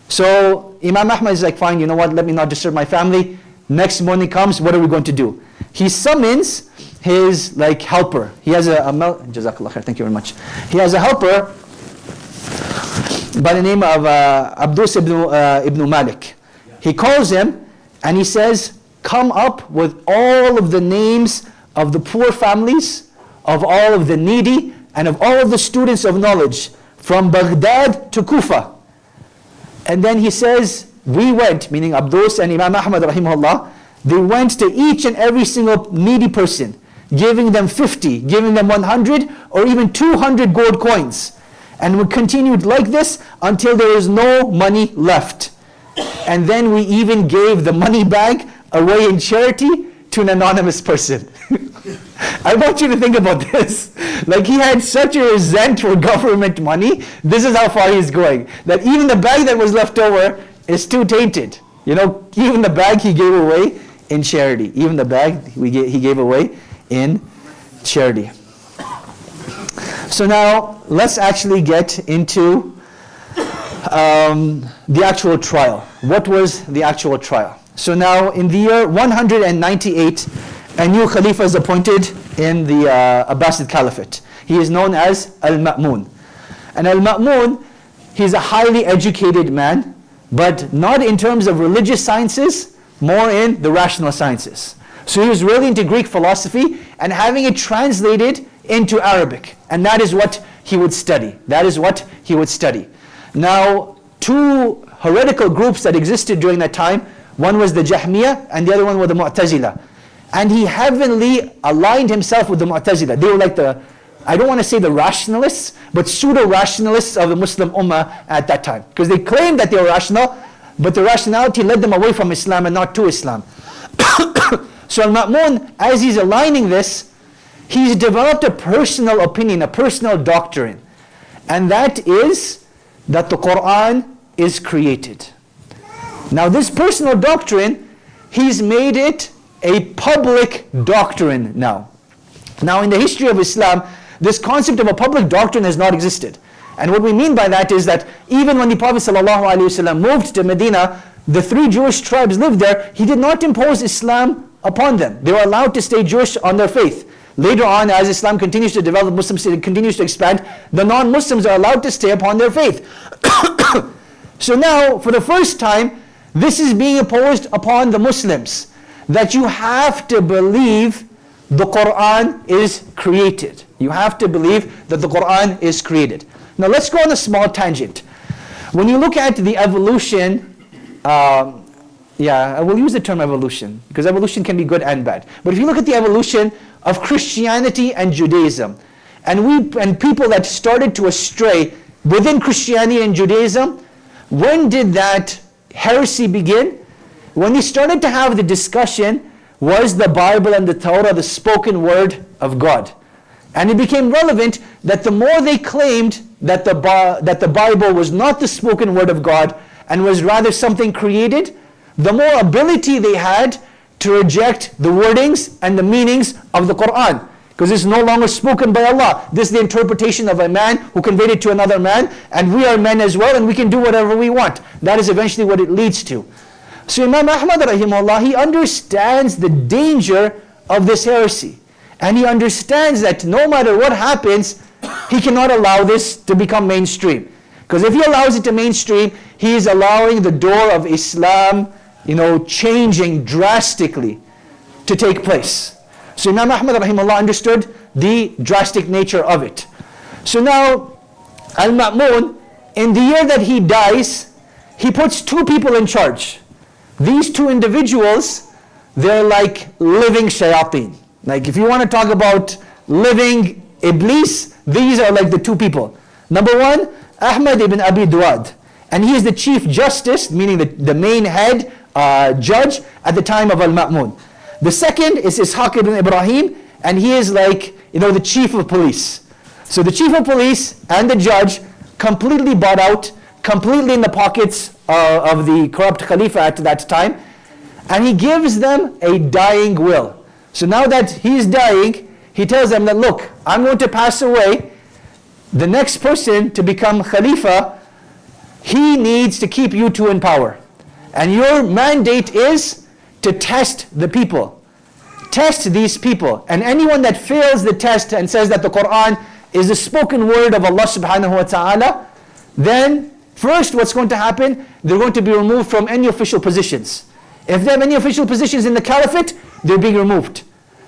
So Imam Ahmad is like, fine, you know what, let me not disturb my family. Next morning comes, what are we going to do? He summons his like helper. He has a, a Jazakallah khair, thank you very much. He has a helper by the name of uh, Abdus ibn, uh, ibn Malik. He calls him and he says, come up with all of the names of the poor families, of all of the needy, and of all of the students of knowledge from Baghdad to Kufa. And then he says, we went, meaning Abdus and Imam Ahmad rahimahullah, they went to each and every single needy person, giving them 50, giving them 100, or even 200 gold coins. And we continued like this until there was no money left. And then we even gave the money bag away in charity to an anonymous person. I want you to think about this. Like he had such a resent for government money. This is how far he's going. That even the bag that was left over is too tainted. You know, even the bag he gave away in charity. Even the bag we gave, he gave away in charity. So now let's actually get into um, the actual trial. What was the actual trial? So now in the year 198, a new Khalifa is appointed in the uh, Abbasid Caliphate. He is known as Al-Ma'mun. And Al-Ma'mun, he's a highly educated man, but not in terms of religious sciences, more in the rational sciences. So he was really into Greek philosophy and having it translated into Arabic. And that is what he would study. That is what he would study. Now, two heretical groups that existed during that time, one was the Jahmiyyah and the other one was the Mu'tazila. And he heavily aligned himself with the Mu'tazila. They were like the, I don't want to say the rationalists, but pseudo-rationalists of the Muslim Ummah at that time. Because they claimed that they were rational, but the rationality led them away from Islam and not to Islam. so Al-Ma'mun, as he's aligning this, he's developed a personal opinion, a personal doctrine. And that is that the Quran is created. Now this personal doctrine, he's made it a public doctrine now. Now in the history of Islam, this concept of a public doctrine has not existed. And what we mean by that is that even when the Prophet ﷺ moved to Medina, the three Jewish tribes lived there, he did not impose Islam upon them. They were allowed to stay Jewish on their faith. Later on, as Islam continues to develop, Muslims continues to expand, the non-Muslims are allowed to stay upon their faith. so now, for the first time, this is being imposed upon the Muslims, that you have to believe the Quran is created. You have to believe that the Quran is created. Now let's go on a small tangent. When you look at the evolution, um, yeah, I will use the term evolution, because evolution can be good and bad. But if you look at the evolution of Christianity and Judaism. And we and people that started to astray within Christianity and Judaism, when did that heresy begin? When they started to have the discussion, was the Bible and the Torah the spoken word of God? And it became relevant that the more they claimed that the, that the Bible was not the spoken word of God and was rather something created, the more ability they had to reject the wordings and the meanings of the Quran. Because it's no longer spoken by Allah. This is the interpretation of a man who conveyed it to another man, and we are men as well, and we can do whatever we want. That is eventually what it leads to. So Imam Ahmad rahimahullah, he understands the danger of this heresy. And he understands that no matter what happens, he cannot allow this to become mainstream. Because if he allows it to mainstream, he is allowing the door of Islam you know, changing drastically to take place. So Imam Ahmad rahimahullah understood the drastic nature of it. So now, Al-Ma'mun, in the year that he dies, he puts two people in charge. These two individuals, they're like living shayateen. Like if you want to talk about living Iblis, These are like the two people. Number one, Ahmad ibn Abi Duad. And he is the chief justice, meaning the, the main head uh, judge at the time of Al-Ma'mun. The second is Ishaq ibn Ibrahim, and he is like, you know, the chief of police. So the chief of police and the judge completely bought out, completely in the pockets uh, of the corrupt Khalifa at that time, and he gives them a dying will. So now that he's dying, he tells them that, look, I'm going to pass away. The next person to become Khalifa, he needs to keep you two in power. And your mandate is to test the people. Test these people. And anyone that fails the test and says that the Quran is the spoken word of Allah subhanahu wa ta'ala, then first what's going to happen? They're going to be removed from any official positions. If they have any official positions in the caliphate, they're being removed.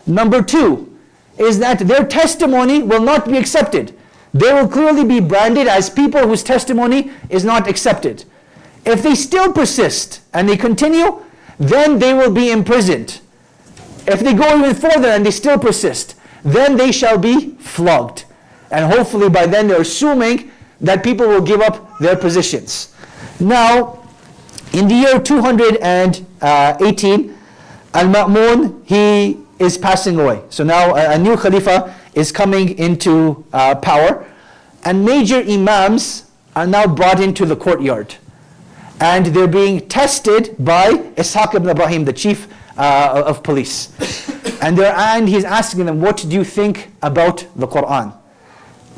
Number two is that their testimony will not be accepted. They will clearly be branded as people whose testimony is not accepted. If they still persist and they continue, then they will be imprisoned. If they go even further and they still persist, then they shall be flogged. And hopefully by then they're assuming that people will give up their positions. Now, in the year 218, Al-Ma'mun, he is passing away. So now a, new Khalifa is coming into uh, power. And major Imams are now brought into the courtyard. And they're being tested by Ishaq ibn Ibrahim, the chief uh, of police. And, and he's asking them, what do you think about the Quran?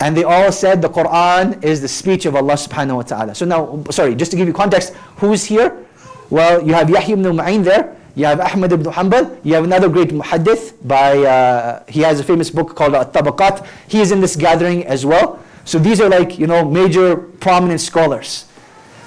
And they all said the Quran is the speech of Allah subhanahu wa ta'ala. So now, sorry, just to give you context, who's here? Well, you have Yahya ibn Ma'in there, you have Ahmad ibn Hanbal, you have another great muhaddith by, uh, he has a famous book called At-Tabaqat. He is in this gathering as well. So these are like, you know, major prominent scholars.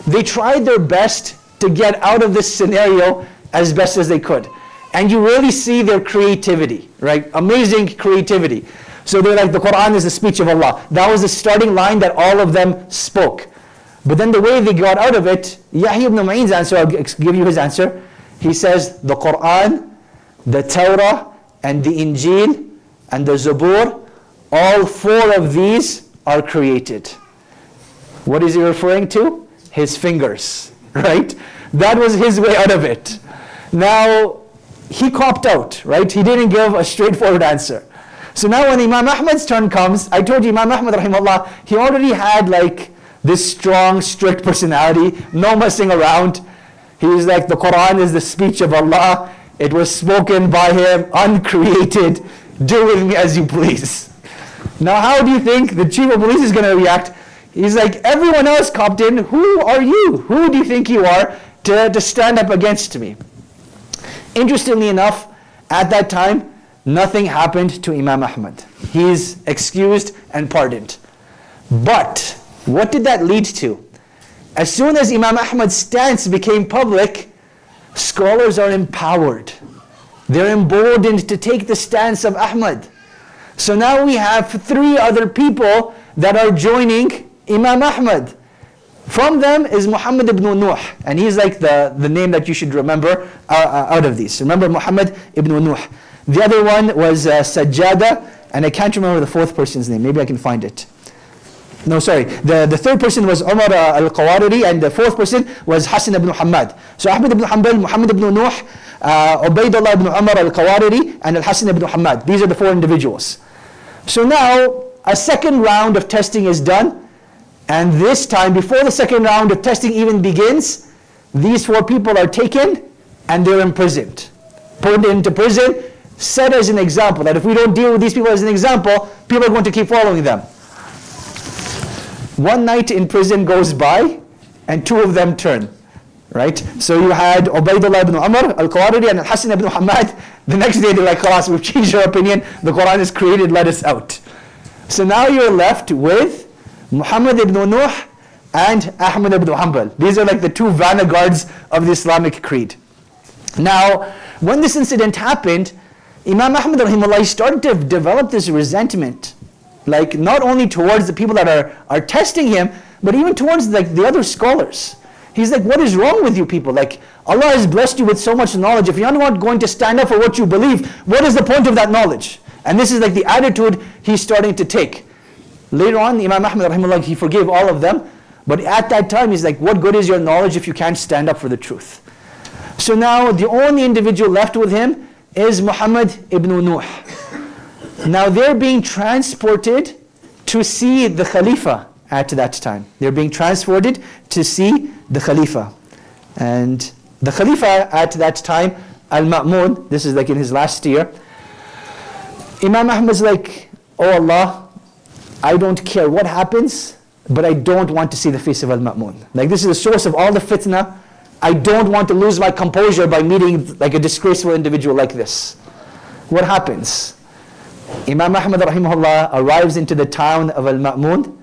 They tried their best to get out of this scenario as best as they could. And you really see their creativity, right? Amazing creativity. So they're like, the Quran is the speech of Allah. That was the starting line that all of them spoke. But then the way they got out of it, Yahya ibn Ma'in's answer, I'll give you his answer. He says, the Quran, the Torah, and the Injil, and the Zabur, all four of these are created. What is he referring to? His fingers, right? That was his way out of it. Now, he copped out, right? He didn't give a straightforward answer. So now when Imam Ahmad's turn comes, I told you Imam Ahmad rahimahullah, he already had like this strong, strict personality, no messing around. He's like, the Quran is the speech of Allah. It was spoken by him, uncreated. Do with me as you please. Now, how do you think the chief of police is going to react? He's like, everyone else copped in. Who are you? Who do you think you are to, to stand up against me? Interestingly enough, at that time, nothing happened to Imam Ahmad. He's excused and pardoned. But what did that lead to? As soon as Imam Ahmad's stance became public, scholars are empowered. They're emboldened to take the stance of Ahmad. So now we have three other people that are joining Imam Ahmad. From them is Muhammad ibn Nuh, and he's like the, the name that you should remember uh, uh, out of these. Remember Muhammad ibn Nuh. The other one was uh, Sajjada, and I can't remember the fourth person's name. Maybe I can find it. No, sorry. The, the third person was Umar uh, al-Qawariri, and the fourth person was Hassan ibn Muhammad. So Ahmad ibn Hanbal, Muhammad ibn Nuh, uh, Ubaidullah ibn Umar al-Qawariri, and al-Hassan ibn Muhammad. These are the four individuals. So now, a second round of testing is done. And this time, before the second round of testing even begins, these four people are taken and they're imprisoned. Put into prison, set as an example that if we don't deal with these people as an example, people are going to keep following them. One night in prison goes by and two of them turn. Right? So you had Ubaidullah ibn Umar al-Qawariri and Hassan ibn Muhammad. The next day they're like, Khalas, we've changed our opinion. The Quran is created, let us out. So now you're left with Muhammad ibn Nuh and Ahmad ibn Hanbal. These are like the two vanguards of the Islamic creed. Now, when this incident happened, Imam Ahmad rahimahullah started to develop this resentment. Like not only towards the people that are, are testing him, but even towards like the other scholars. He's like, what is wrong with you people? Like, Allah has blessed you with so much knowledge. If you're not going to stand up for what you believe, what is the point of that knowledge? And this is like the attitude he's starting to take. Later on, Imam Ahmad rahimahullah, he forgave all of them. But at that time, he's like, what good is your knowledge if you can't stand up for the truth? So now the only individual left with him is Muhammad ibn Nuh. Now they're being transported to see the Khalifa at that time. They're being transported to see the Khalifa. And the Khalifa at that time, Al-Ma'mun, this is like in his last year, Imam Ahmad's like, Oh Allah, I don't care what happens, but I don't want to see the face of Al-Ma'mun. Like this is the source of all the fitna. I don't want to lose my composure by meeting like a disgraceful individual like this. What happens? Imam Ahmad rahimahullah arrives into the town of Al-Ma'mun.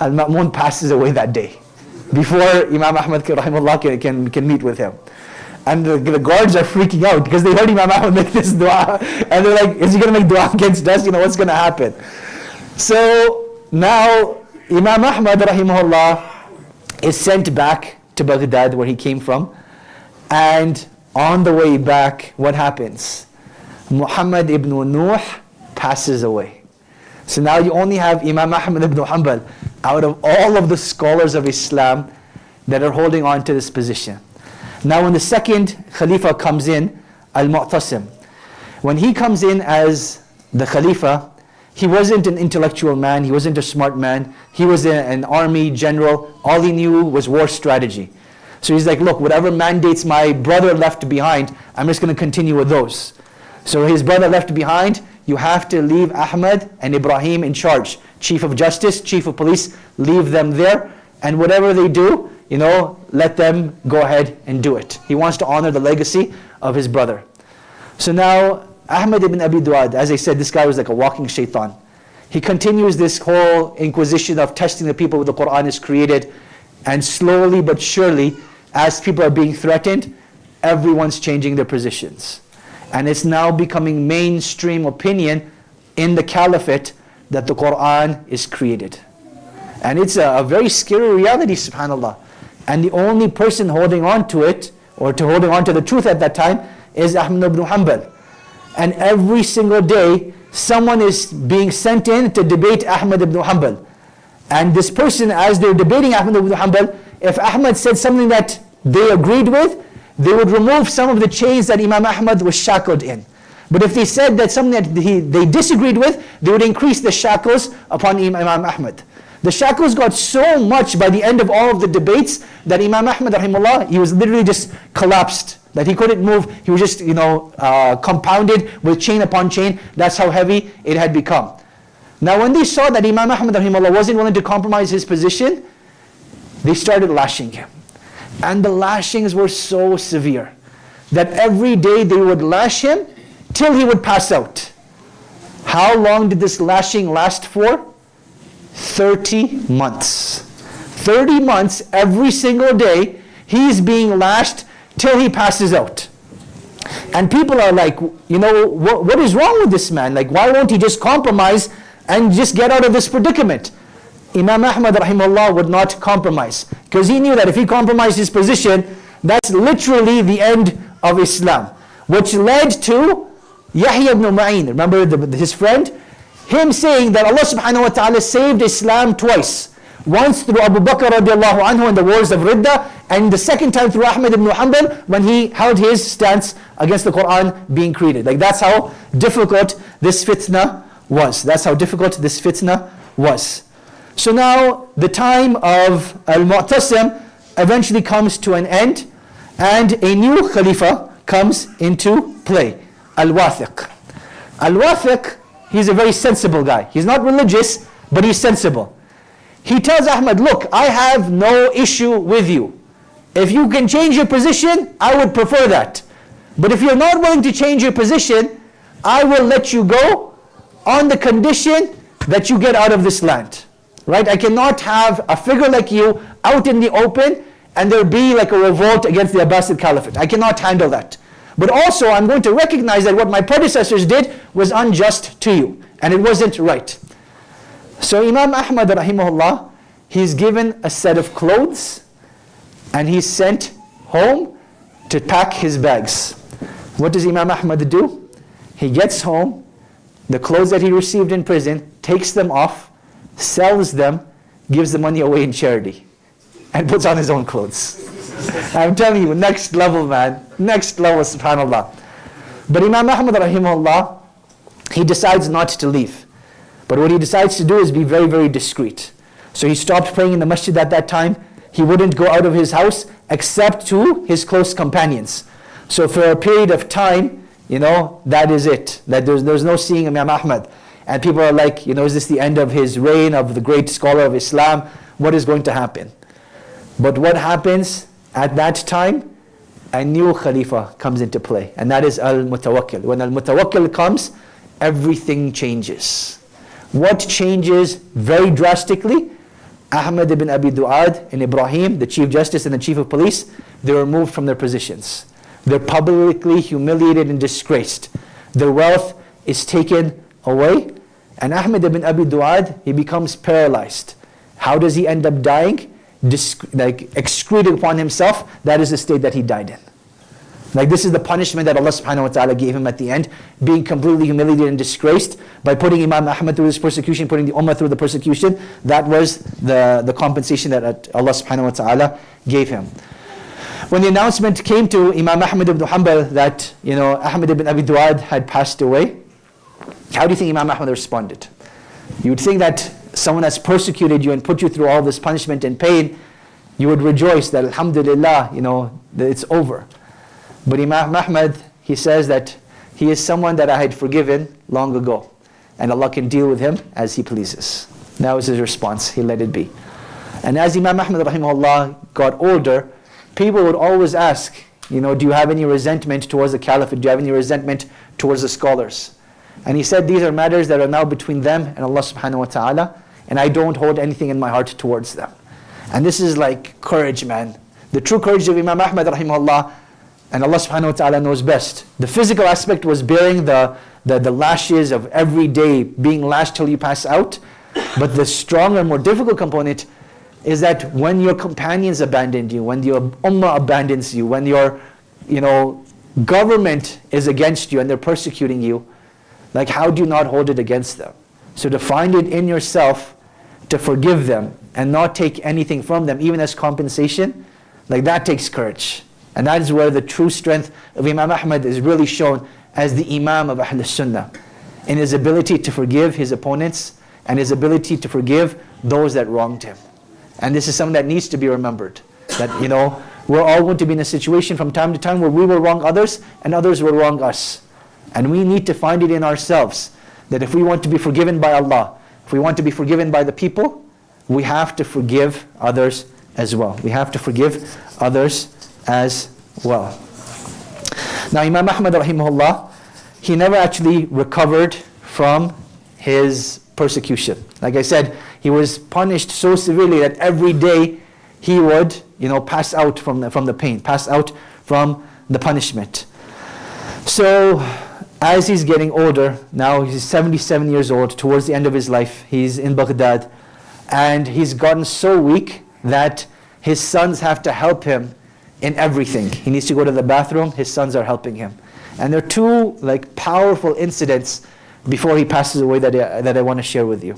Al-Ma'mun passes away that day before Imam Ahmad rahimahullah can, can, can meet with him. And the, the, guards are freaking out because they heard Imam Ahmad make this dua. And they're like, is he going to make dua against us? You know, what's going to happen? So now Imam Ahmad rahimahullah is sent back to Baghdad where he came from. And on the way back, what happens? Muhammad ibn Nuh passes away. So now you only have Imam Ahmad ibn Hanbal out of all of the scholars of Islam that are holding on to this position. Now when the second Khalifa comes in, Al-Mu'tasim, when he comes in as the Khalifa, he wasn't an intellectual man, he wasn't a smart man, he was a, an army general, all he knew was war strategy. So he's like, look, whatever mandates my brother left behind, I'm just going to continue with those. So his brother left behind, you have to leave Ahmad and Ibrahim in charge. Chief of Justice, Chief of Police, leave them there. And whatever they do, you know, let them go ahead and do it. He wants to honor the legacy of his brother. So now, Ahmad ibn Abi Duad, as I said, this guy was like a walking shaitan. He continues this whole inquisition of testing the people with the Quran is created. And slowly but surely, as people are being threatened, everyone's changing their positions. And it's now becoming mainstream opinion in the caliphate that the Quran is created. And it's a, a, very scary reality, subhanAllah. And the only person holding on to it, or to holding on to the truth at that time, is Ahmad ibn Hanbal. And every single day, someone is being sent in to debate Ahmad ibn Hanbal. And this person, as they're debating Ahmad ibn Hanbal, if Ahmad said something that they agreed with, they would remove some of the chains that Imam Ahmad was shackled in. But if they said that something that he, they disagreed with, they would increase the shackles upon Imam Ahmad. The shackles got so much by the end of all of the debates that Imam Ahmad rahimahullah, he was literally just collapsed. That he couldn't move. He was just, you know, uh, compounded with chain upon chain. That's how heavy it had become. Now when they saw that Imam Ahmad rahimahullah wasn't willing to compromise his position, they started lashing him. And the lashings were so severe that every day they would lash him till he would pass out. How long did this lashing last for? 30 months. 30 months every single day, he's being lashed till he passes out. And people are like, you know, what, what is wrong with this man? Like, why won't he just compromise and just get out of this predicament? Imam Ahmad rahimahullah would not compromise. Because he knew that if he compromised his position, that's literally the end of Islam. Which led to Yahya ibn Ma'in, remember the, his friend? Him saying that Allah subhanahu wa ta'ala saved Islam twice. Once through Abu Bakr radiallahu anhu in the wars of Ridda, and the second time through Ahmad ibn Hanbal when he held his stance against the Quran being created. Like that's how difficult this fitna was. That's how difficult this fitna was. So now the time of Al-Mu'tasim eventually comes to an end and a new Khalifa comes into play, Al-Wathiq. Al-Wathiq, he's a very sensible guy. He's not religious, but he's sensible. He tells Ahmad, look, I have no issue with you. If you can change your position, I would prefer that. But if you're not willing to change your position, I will let you go on the condition that you get out of this land. Right? I cannot have a figure like you out in the open and there be like a revolt against the Abbasid Caliphate. I cannot handle that. But also, I'm going to recognize that what my predecessors did was unjust to you, and it wasn't right. So Imam Ahmad rahimahullah, he's given a set of clothes, and he's sent home to pack his bags. What does Imam Ahmad do? He gets home, the clothes that he received in prison, takes them off, sells them, gives the money away in charity, and puts on his own clothes. I'm telling you, next level, man. Next level, subhanAllah. But Imam Ahmad, rahimahullah, he decides not to leave. But what he decides to do is be very, very discreet. So he stopped praying in the masjid at that time. He wouldn't go out of his house except to his close companions. So for a period of time, you know, that is it. That there's, there's no seeing Imam Ahmad. And people are like, you know, is this the end of his reign of the great scholar of Islam? What is going to happen? But what happens at that time? A new Khalifa comes into play. And that is Al-Mutawakkil. When Al-Mutawakkil comes, everything changes. What changes very drastically? Ahmad ibn Abi Duad and Ibrahim, the Chief Justice and the Chief of Police, they were removed from their positions. They're publicly humiliated and disgraced. Their wealth is taken away. And Ahmad ibn Abi Duad, he becomes paralyzed. How does he end up dying? Like excreting upon himself. That is the state that he died in. Like this is the punishment that Allah subhanahu wa ta'ala gave him at the end, being completely humiliated and disgraced by putting Imam Ahmad through this persecution, putting the Ummah through the persecution. That was the, the compensation that Allah subhanahu wa ta'ala gave him. When the announcement came to Imam Ahmad ibn Hanbal that you know Ahmad ibn Abi Duad had passed away, how do you think Imam Ahmad responded? You would think that someone has persecuted you and put you through all this punishment and pain, you would rejoice that Alhamdulillah, you know, it's over. But Imam Ahmad, he says that he is someone that I had forgiven long ago. And Allah can deal with him as He pleases. That was his response. He let it be. And as Imam Ahmad rahimahullah got older, people would always ask, you know, do you have any resentment towards the caliphate? Do you have any resentment towards the scholars? And he said, these are matters that are now between them and Allah subhanahu wa ta'ala, and I don't hold anything in my heart towards them. And this is like courage, man. The true courage of Imam Ahmad rahimahullah and Allah subhanahu wa ta'ala knows best. The physical aspect was bearing the, the, the lashes of every day, being lashed till you pass out. But the stronger, more difficult component is that when your companions abandoned you, when your ummah abandons you, when your you know, government is against you and they're persecuting you, like how do you not hold it against them? So to find it in yourself to forgive them and not take anything from them, even as compensation, like that takes courage. And that is where the true strength of Imam Ahmad is really shown as the Imam of Ahl Sunnah in his ability to forgive his opponents and his ability to forgive those that wronged him. And this is something that needs to be remembered. That, you know, we're all going to be in a situation from time to time where we will wrong others and others will wrong us. And we need to find it in ourselves that if we want to be forgiven by Allah, if we want to be forgiven by the people, we have to forgive others as well. We have to forgive others as well. Now Imam Ahmad rahimahullah, he never actually recovered from his persecution. Like I said, he was punished so severely that every day he would, you know, pass out from the, from the pain, pass out from the punishment. So as he's getting older, now he's 77 years old, towards the end of his life, he's in Baghdad, and he's gotten so weak that his sons have to help him in everything. He needs to go to the bathroom, his sons are helping him. And there are two like powerful incidents before he passes away that I, that I want to share with you.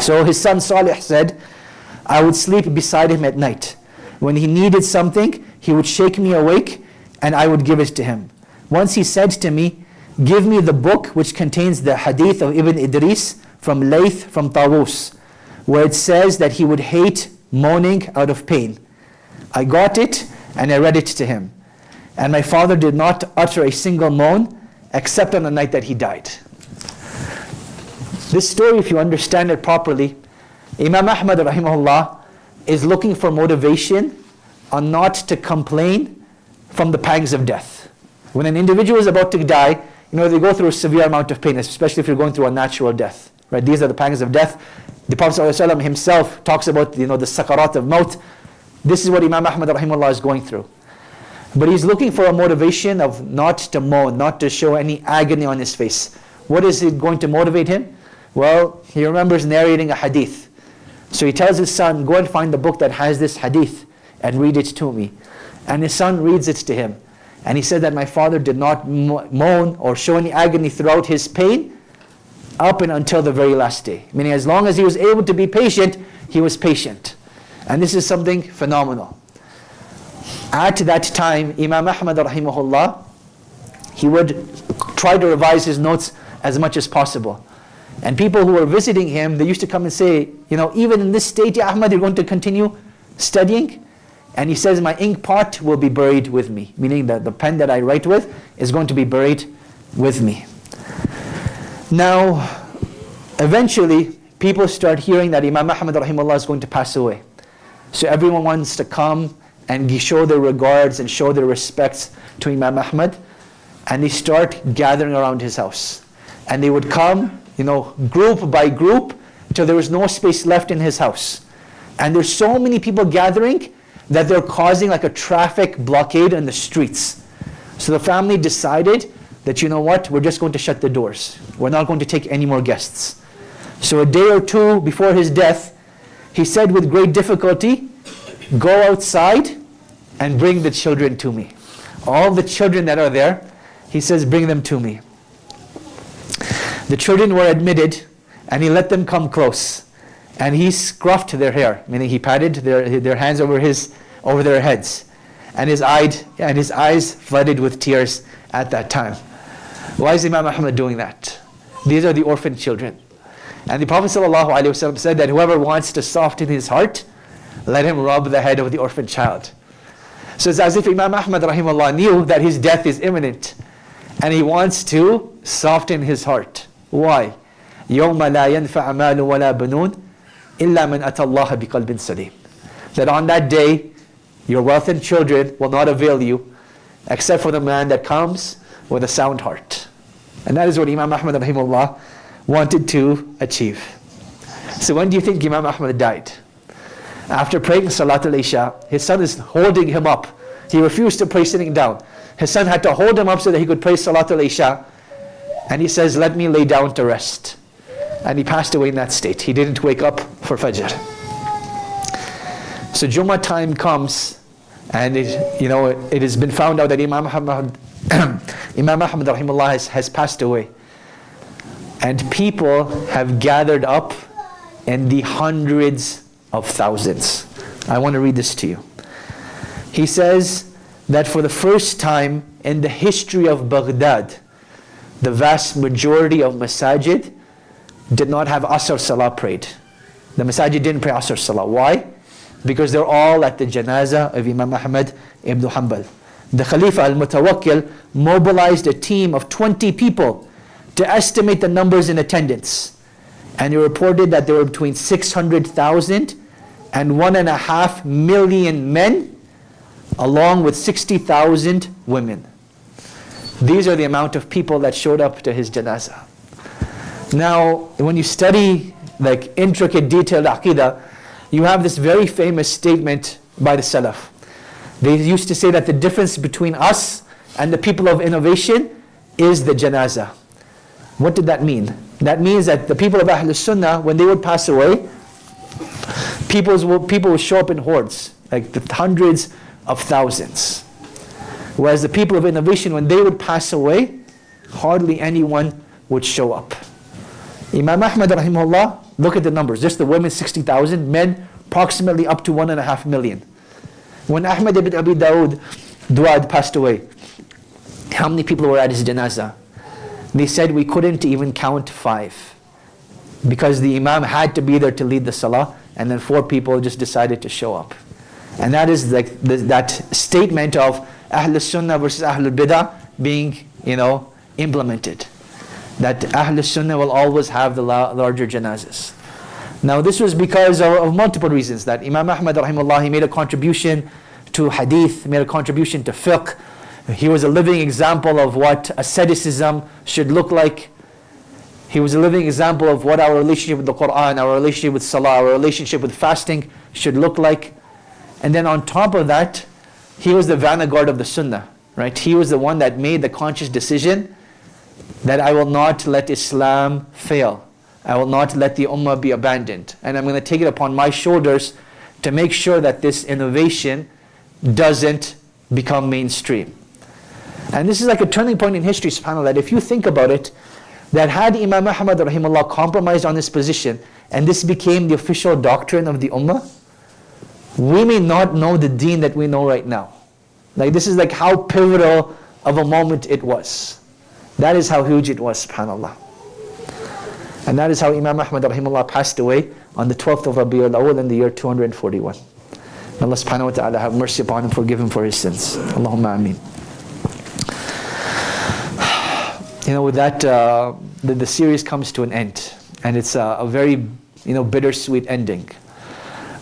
So his son Salih said, I would sleep beside him at night. When he needed something, he would shake me awake and I would give it to him. Once he said to me, Give me the book which contains the hadith of Ibn Idris from Layth from Tawus, where it says that he would hate moaning out of pain. I got it and I read it to him. And my father did not utter a single moan except on the night that he died. This story, if you understand it properly, Imam Ahmad rahimahullah is looking for motivation on not to complain from the pangs of death. When an individual is about to die, you know, they go through a severe amount of pain, especially if you're going through a natural death. Right? These are the pangs of death. The Prophet ﷺ himself talks about you know, the sakarat of maut. This is what Imam Ahmad rahimahullah is going through. But he's looking for a motivation of not to moan, not to show any agony on his face. What is it going to motivate him? Well, he remembers narrating a hadith. So he tells his son, go and find the book that has this hadith and read it to me. And his son reads it to him. And he said that my father did not moan or show any agony throughout his pain up and until the very last day. Meaning, as long as he was able to be patient, he was patient. And this is something phenomenal. At that time, Imam Ahmad rahimahullah, he would try to revise his notes as much as possible. And people who were visiting him, they used to come and say, you know, even in this state, Ahmad, you're going to continue studying? And he says, my ink pot will be buried with me. Meaning that the pen that I write with is going to be buried with me. Now, eventually, people start hearing that Imam Ahmad rahimahullah is going to pass away. So everyone wants to come and show their regards and show their respects to Imam Ahmad. And they start gathering around his house. And they would come, you know, group by group, till there was no space left in his house. And there's so many people gathering that they're causing like a traffic blockade in the streets. So the family decided that, you know what, we're just going to shut the doors. We're not going to take any more guests. So a day or two before his death, he said with great difficulty, Go outside and bring the children to me. All the children that are there, he says, Bring them to me. The children were admitted and he let them come close And he scruffed their hair, meaning he patted their, their hands over, his, over their heads. And his, eyed, and his eyes flooded with tears at that time. Why is Imam Ahmad doing that? These are the orphan children. And the Prophet ﷺ said that whoever wants to soften his heart, let him rub the head of the orphan child. So it's as if Imam Ahmad rahimahullah knew that his death is imminent. And he wants to soften his heart. Why? يوم لا ينفع مال ولا بنون إلا من أتى الله بقلب سليم. That on that day, your wealth and children will not avail you except for the man that comes with a sound heart. And that is what Imam Ahmad rahimahullah wanted to achieve. So when do you think Imam Ahmad died? After praying Salat al-Isha, his son is holding him up. He refused to pray sitting down. His son had to hold him up so that he could pray Salat al-Isha. And he says, let me lay down to rest. And he passed away in that state. He didn't wake up for Fajr. So Jummah time comes, and it, you know, it has been found out that Imam Ahmad, Imam Ahmad rahimahullah has, has passed away. And people have gathered up in the hundreds of thousands. I want to read this to you. He says that for the first time in the history of Baghdad, the vast majority of masajid did not have Asr Salah prayed. The masajid didn't pray Asr Salah. Why? Because they're all at the janazah of Imam Ahmad ibn Hanbal. The Khalifa al-Mutawakkil mobilized a team of 20 people to estimate the numbers in attendance. And he reported that there were between 600,000 and one and a half million men, along with 60,000 women. These are the amount of people that showed up to his janazah. Now, when you study like intricate detailed aqidah, you have this very famous statement by the Salaf. They used to say that the difference between us and the people of innovation is the janazah. What did that mean? That means that the people of Ahlul Sunnah, when they would pass away, people's will, people would show up in hordes, like the hundreds of thousands. Whereas the people of innovation, when they would pass away, hardly anyone would show up. Imam Ahmad rahimahullah, look at the numbers. Just the women 60,000, men approximately up to one and a half million. When Ahmad ibn Abi Dawud Duad passed away, how many people were at his janazah? They said we couldn't even count five. Because the Imam had to be there to lead the salah, and then four people just decided to show up. And that is like that statement of Ahl Sunnah versus Ahl Bidah being, you know, implemented. That Ahl Sunnah will always have the la- larger janazas. Now this was because of, of, multiple reasons. That Imam Ahmad rahimahullah, he made a contribution to hadith, made a contribution to fiqh, he was a living example of what asceticism should look like. He was a living example of what our relationship with the Quran, our relationship with Salah, our relationship with fasting should look like. And then on top of that, he was the vanguard of the Sunnah, right? He was the one that made the conscious decision that I will not let Islam fail. I will not let the Ummah be abandoned. And I'm going to take it upon my shoulders to make sure that this innovation doesn't become mainstream. And this is like a turning point in history, subhanAllah, that if you think about it, that had Imam Ahmad rahimahullah compromised on his position and this became the official doctrine of the ummah, we may not know the deen that we know right now. Like this is like how pivotal of a moment it was. That is how huge it was, subhanAllah. And that is how Imam Ahmad rahimahullah passed away on the 12th of Rabiul Awal in the year 241. May Allah subhanahu wa ta'ala have mercy upon him, forgive him for his sins. Allahumma ameen. You know, with that, uh, the, the series comes to an end. And it's a, a very, you know, bittersweet ending.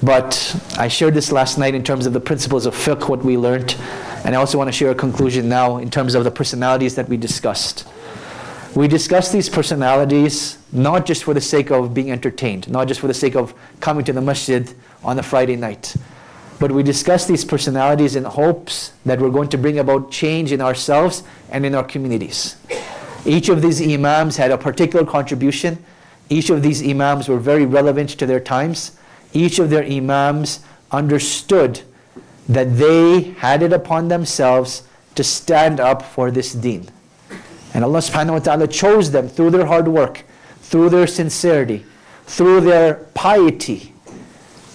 But I shared this last night in terms of the principles of fiqh, what we learned. And I also want to share a conclusion now in terms of the personalities that we discussed. We discussed these personalities not just for the sake of being entertained, not just for the sake of coming to the masjid on a Friday night, but we discussed these personalities in hopes that we're going to bring about change in ourselves and in our communities. Each of these imams had a particular contribution. Each of these imams were very relevant to their times. Each of their imams understood that they had it upon themselves to stand up for this deen. And Allah subhanahu wa ta'ala chose them through their hard work, through their sincerity, through their piety,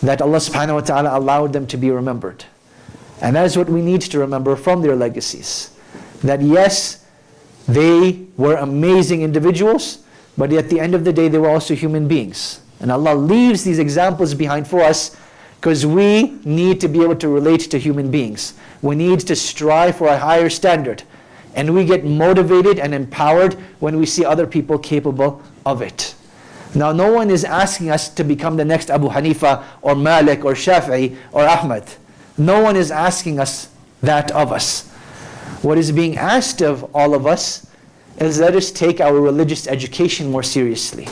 that Allah subhanahu wa ta'ala allowed them to be remembered. And that is what we need to remember from their legacies. That yes, they were amazing individuals, but at the end of the day, they were also human beings. And Allah leaves these examples behind for us because we need to be able to relate to human beings. We need to strive for a higher standard. And we get motivated and empowered when we see other people capable of it. Now, no one is asking us to become the next Abu Hanifa or Malik or Shafi'i or Ahmad. No one is asking us that of us. What is being asked of all of us is let us take our religious education more seriously.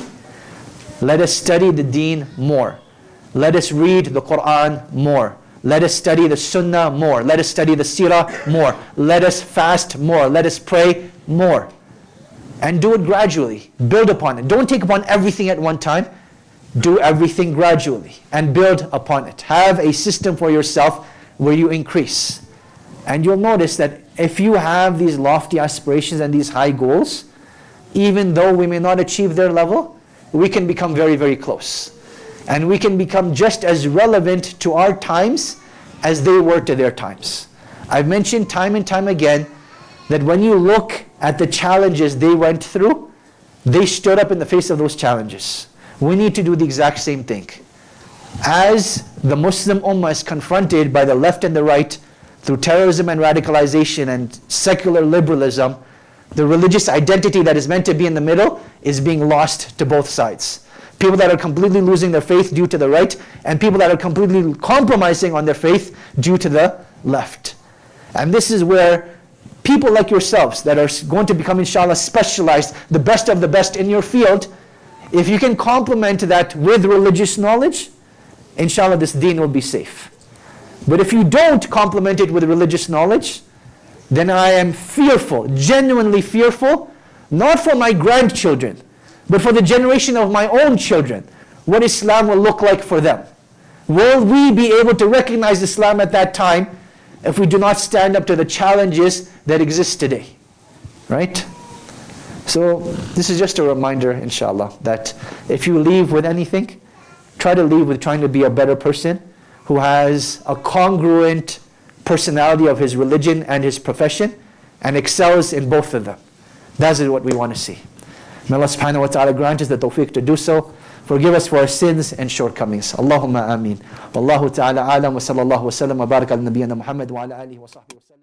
Let us study the deen more. Let us read the Quran more. Let us study the Sunnah more. Let us study the Sirah more. Let us fast more. Let us pray more. And do it gradually. Build upon it. Don't take upon everything at one time. Do everything gradually and build upon it. Have a system for yourself where you increase. And you'll notice that if you have these lofty aspirations and these high goals, even though we may not achieve their level, we can become very, very close. And we can become just as relevant to our times as they were to their times. I've mentioned time and time again that when you look at the challenges they went through, they stood up in the face of those challenges. We need to do the exact same thing. As the Muslim Ummah is confronted by the left and the right through terrorism and radicalization and secular liberalism, the religious identity that is meant to be in the middle is being lost to both sides. People that are completely losing their faith due to the right, and people that are completely compromising on their faith due to the left. And this is where people like yourselves that are going to become, inshallah, specialized, the best of the best in your field, if you can complement that with religious knowledge, inshallah, this deen will be safe. But if you don't complement it with religious knowledge, then I am fearful, genuinely fearful, not for my grandchildren, but for the generation of my own children, what Islam will look like for them. Will we be able to recognize Islam at that time if we do not stand up to the challenges that exist today? Right? So, this is just a reminder, inshallah, that if you leave with anything, try to leave with trying to be a better person who has a congruent personality of his religion and his profession and excels in both of them. That is what we want to see. May Allah subhanahu wa ta'ala grant us the tawfiq to do so. Forgive us for our sins and shortcomings. Allahumma ameen. Wallahu ta'ala alam wa sallallahu wa sallam wa barak al nabiyyina Muhammad wa ala alihi wa sahbihi wa sallam.